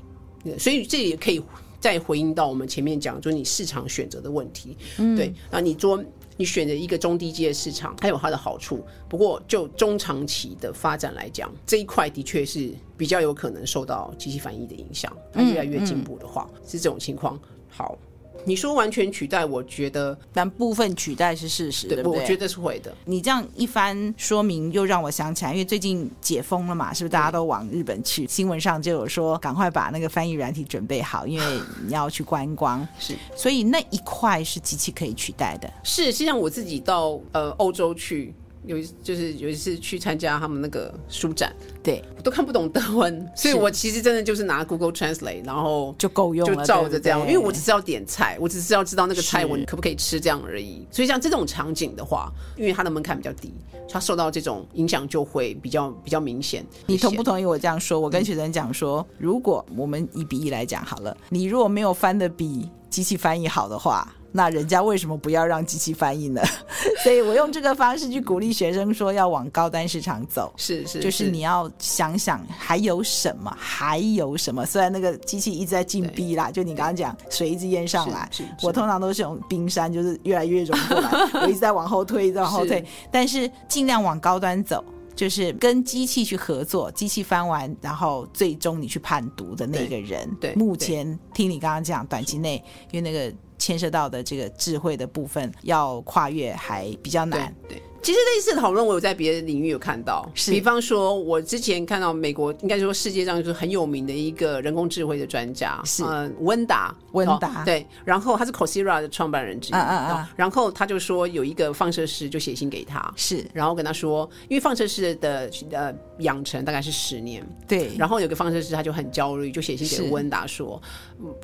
所以这也可以。再回应到我们前面讲，就是你市场选择的问题，嗯、对，那你说你选择一个中低阶的市场，它有它的好处，不过就中长期的发展来讲，这一块的确是比较有可能受到机器反应的影响，它越来越进步的话，是这种情况。好。你说完全取代，我觉得但部分取代是事实，对不对？我觉得是会的。你这样一番说明，又让我想起来，因为最近解封了嘛，是不是大家都往日本去？新闻上就有说，赶快把那个翻译软体准备好，因为你要去观光。是，所以那一块是机器可以取代的。是，实际上我自己到呃欧洲去。有一就是有一次去参加他们那个书展，对，我都看不懂德文，所以我其实真的就是拿 Google Translate，然后就够用了，就照着这样，因为我只是要点菜，我只是要知道那个菜我可不可以吃这样而已。所以像这种场景的话，因为它的门槛比较低，它受到这种影响就会比较比较明显。你同不同意我这样说？我跟学生讲说，如果我们一比一来讲好了，你如果没有翻的比机器翻译好的话。那人家为什么不要让机器翻译呢？所以我用这个方式去鼓励学生说要往高端市场走，是是，就是你要想想还有什么，还有什么。虽然那个机器一直在进逼啦，就你刚刚讲水一直淹上来，我通常都是用冰山，就是越来越融过来，我一直在往后推，一直在往后推，但是尽量往高端走，就是跟机器去合作，机器翻完，然后最终你去判读的那个人。对，目前听你刚刚讲，短期内因为那个。牵涉到的这个智慧的部分要跨越还比较难。对。其实类似的讨论，我有在别的领域有看到。是，比方说，我之前看到美国，应该说世界上就是很有名的一个人工智慧的专家，是嗯，温达，温达，对。然后他是 Coursera 的创办人之一，嗯嗯嗯。然后他就说，有一个放射师就写信给他，是，然后跟他说，因为放射师的呃养成大概是十年，对。然后有个放射师他就很焦虑，就写信给温达说，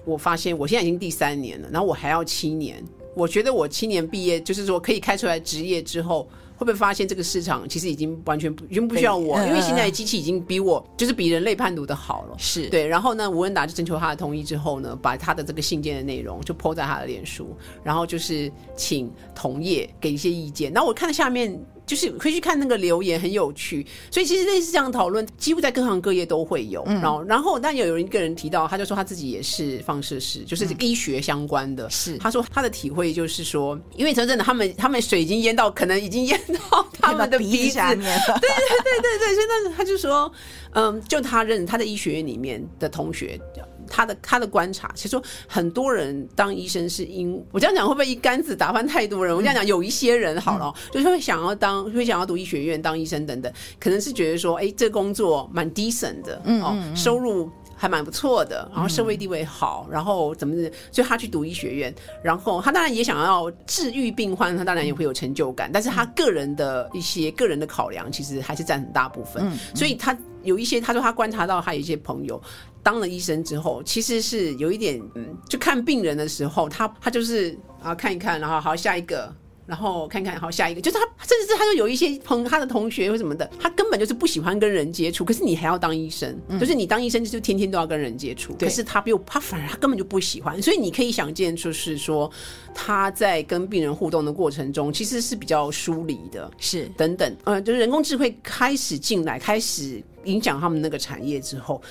我发现我现在已经第三年了，然后我还要七年，我觉得我七年毕业，就是说可以开出来职业之后。会不会发现这个市场其实已经完全不已经不需要我，因为现在机器已经比我就是比人类判读的好了。是对，然后呢，吴文达就征求他的同意之后呢，把他的这个信件的内容就 po 在他的脸书，然后就是请同业给一些意见。然后我看到下面。就是可以去看那个留言，很有趣。所以其实类似这样讨论，几乎在各行各业都会有。然后，然后但有有一个人提到，他就说他自己也是放射师，就是医学相关的。是，他说他的体会就是说，因为真正的他们，他们水已经淹到，可能已经淹到他们的鼻子下面了。对对对对对，所以那他就说，嗯，就他认他的医学院里面的同学。他的他的观察，其实说很多人当医生是因我这样讲会不会一竿子打翻太多人？我这样讲有一些人好了，嗯、就是会想要当会想要读医学院当医生等等，可能是觉得说，哎，这工作蛮 decent 的，嗯，嗯，收入。还蛮不错的，然后社会地位好，嗯、然后怎么的，所以他去读医学院，然后他当然也想要治愈病患，他当然也会有成就感，但是他个人的一些个人的考量，其实还是占很大部分。所以他有一些，他说他观察到他有一些朋友当了医生之后，其实是有一点，嗯，就看病人的时候，他他就是啊看一看，然后好下一个。然后看看，好下一个，就是他，甚至是他就有一些朋他的同学或什么的，他根本就是不喜欢跟人接触。可是你还要当医生，嗯、就是你当医生就是天天都要跟人接触。可是他又他反而他根本就不喜欢，所以你可以想见，就是说他在跟病人互动的过程中，其实是比较疏离的，是等等。呃，就是人工智慧开始进来，开始影响他们那个产业之后，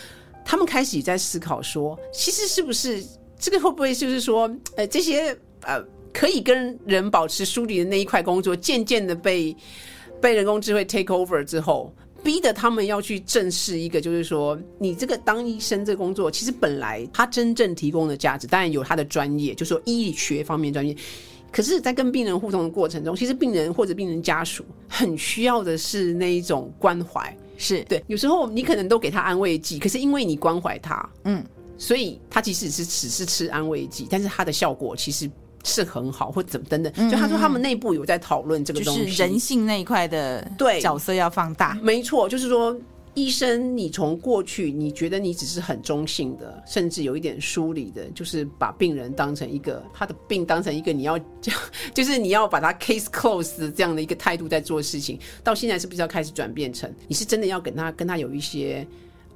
他们开始在思考说，其实是不是这个会不会就是说，呃，这些呃。可以跟人保持疏离的那一块工作，渐渐的被被人工智慧 take over 之后，逼得他们要去正视一个，就是说，你这个当医生这工作，其实本来他真正提供的价值，当然有他的专业，就是说医学方面专业。可是，在跟病人互动的过程中，其实病人或者病人家属很需要的是那一种关怀，是对。有时候你可能都给他安慰剂，可是因为你关怀他，嗯，所以他即使是只是吃安慰剂，但是他的效果其实。是很好，或怎么等等，就他说他们内部有在讨论这个东西，就是人性那一块的对角色要放大。没错，就是说医生，你从过去你觉得你只是很中性的，甚至有一点疏离的，就是把病人当成一个他的病当成一个你要，就是你要把他 case close 这样的一个态度在做事情，到现在是不是要开始转变成你是真的要跟他跟他有一些。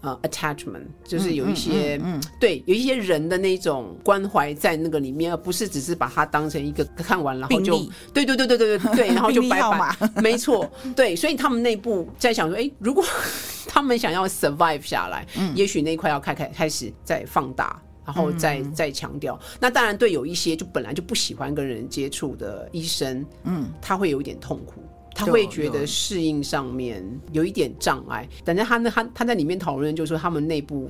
呃、uh，attachment 就是有一些，嗯，嗯嗯嗯对，有一些人的那种关怀在那个里面，而不是只是把它当成一个看完然后就，对对对对对对对，然后就拜拜，没错，对，所以他们内部在想说，哎、欸，如果他们想要 survive 下来，嗯，也许那一块要开开开始再放大，然后再再强调。那当然，对有一些就本来就不喜欢跟人接触的医生，嗯，他会有一点痛苦。他会觉得适应上面有一点障碍，反正他那他他在里面讨论，就是说他们内部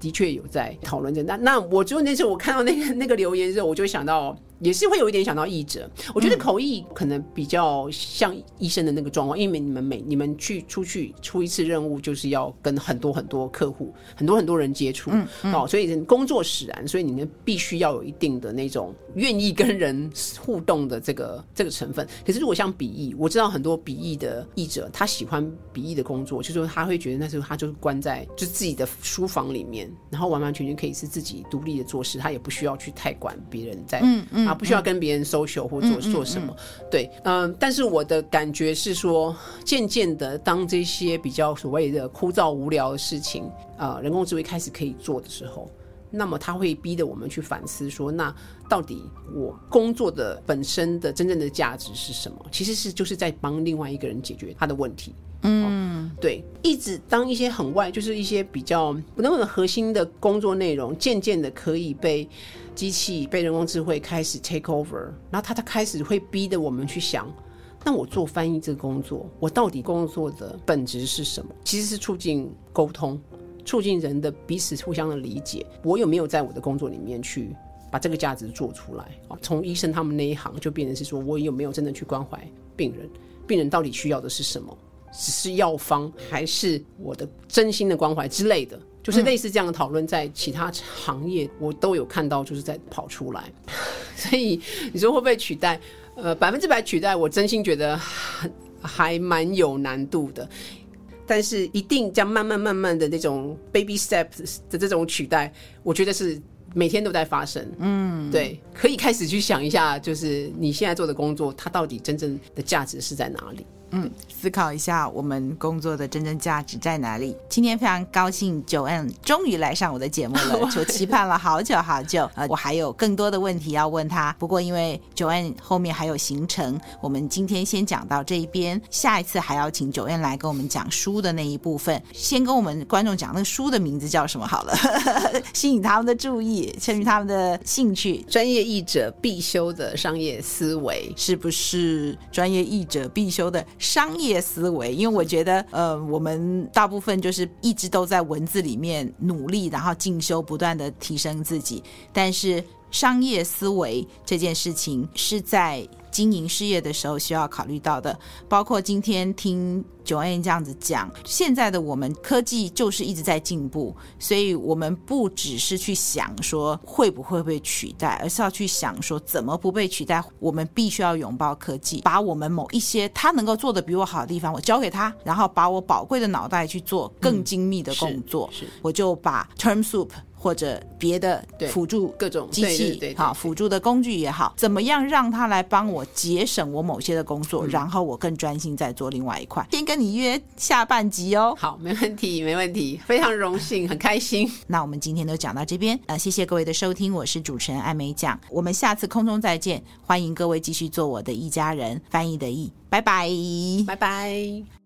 的确有在讨论着。那那我就那时候我看到那个那个留言的时候，我就想到。也是会有一点想到译者，我觉得口译可能比较像医生的那个状况，因为你们每你们去出去出一次任务，就是要跟很多很多客户、很多很多人接触，哦，所以工作使然，所以你们必须要有一定的那种愿意跟人互动的这个这个成分。可是如果像笔译，我知道很多笔译的译者，他喜欢笔译的工作，就是说他会觉得那时候他就是关在就是自己的书房里面，然后完完全全可以是自己独立的做事，他也不需要去太管别人在嗯嗯。不需要跟别人 social 或做做什么，对，嗯，但是我的感觉是说，渐渐的，当这些比较所谓的枯燥无聊的事情，啊，人工智慧开始可以做的时候，那么它会逼得我们去反思说，那到底我工作的本身的真正的价值是什么？其实是就是在帮另外一个人解决他的问题。嗯，对，一直当一些很外，就是一些比较不那么核心的工作内容，渐渐的可以被。机器被人工智慧开始 take over，然后它它开始会逼得我们去想，那我做翻译这个工作，我到底工作的本质是什么？其实是促进沟通，促进人的彼此互相的理解。我有没有在我的工作里面去把这个价值做出来？啊从医生他们那一行就变成是说，我有没有真的去关怀病人？病人到底需要的是什么？只是药方，还是我的真心的关怀之类的？就是类似这样的讨论，在其他行业我都有看到，就是在跑出来。所以你说会不会取代？呃，百分之百取代，我真心觉得还蛮有难度的。但是一定将慢慢慢慢的那种 baby steps 的这种取代，我觉得是每天都在发生。嗯，对，可以开始去想一下，就是你现在做的工作，它到底真正的价值是在哪里？嗯，思考一下我们工作的真正价值在哪里。今天非常高兴，Joanne 终于来上我的节目了，就期盼了好久好久。呃，我还有更多的问题要问他，不过因为 Joanne 后面还有行程，我们今天先讲到这一边。下一次还要请 Joanne 来跟我们讲书的那一部分。先跟我们观众讲那个书的名字叫什么好了，吸引他们的注意，趁于他们的兴趣。专业译者必修的商业思维，是不是专业译者必修的？商业思维，因为我觉得，呃，我们大部分就是一直都在文字里面努力，然后进修，不断的提升自己。但是商业思维这件事情是在经营事业的时候需要考虑到的，包括今天听 Joanne 这样子讲，现在的我们科技就是一直在进步，所以我们不只是去想说会不会被取代，而是要去想说怎么不被取代。我们必须要拥抱科技，把我们某一些他能够做得比我好的地方，我交给他，然后把我宝贵的脑袋去做更精密的工作。我就把 TermSoup。或者别的辅助各种机器，好辅助的工具也好，怎么样让它来帮我节省我某些的工作，嗯、然后我更专心在做另外一块。先跟你约下半集哦。好，没问题，没问题，非常荣幸，很开心。那我们今天都讲到这边，呃，谢谢各位的收听，我是主持人艾美奖，我们下次空中再见，欢迎各位继续做我的一家人，翻译的译，拜拜，拜拜。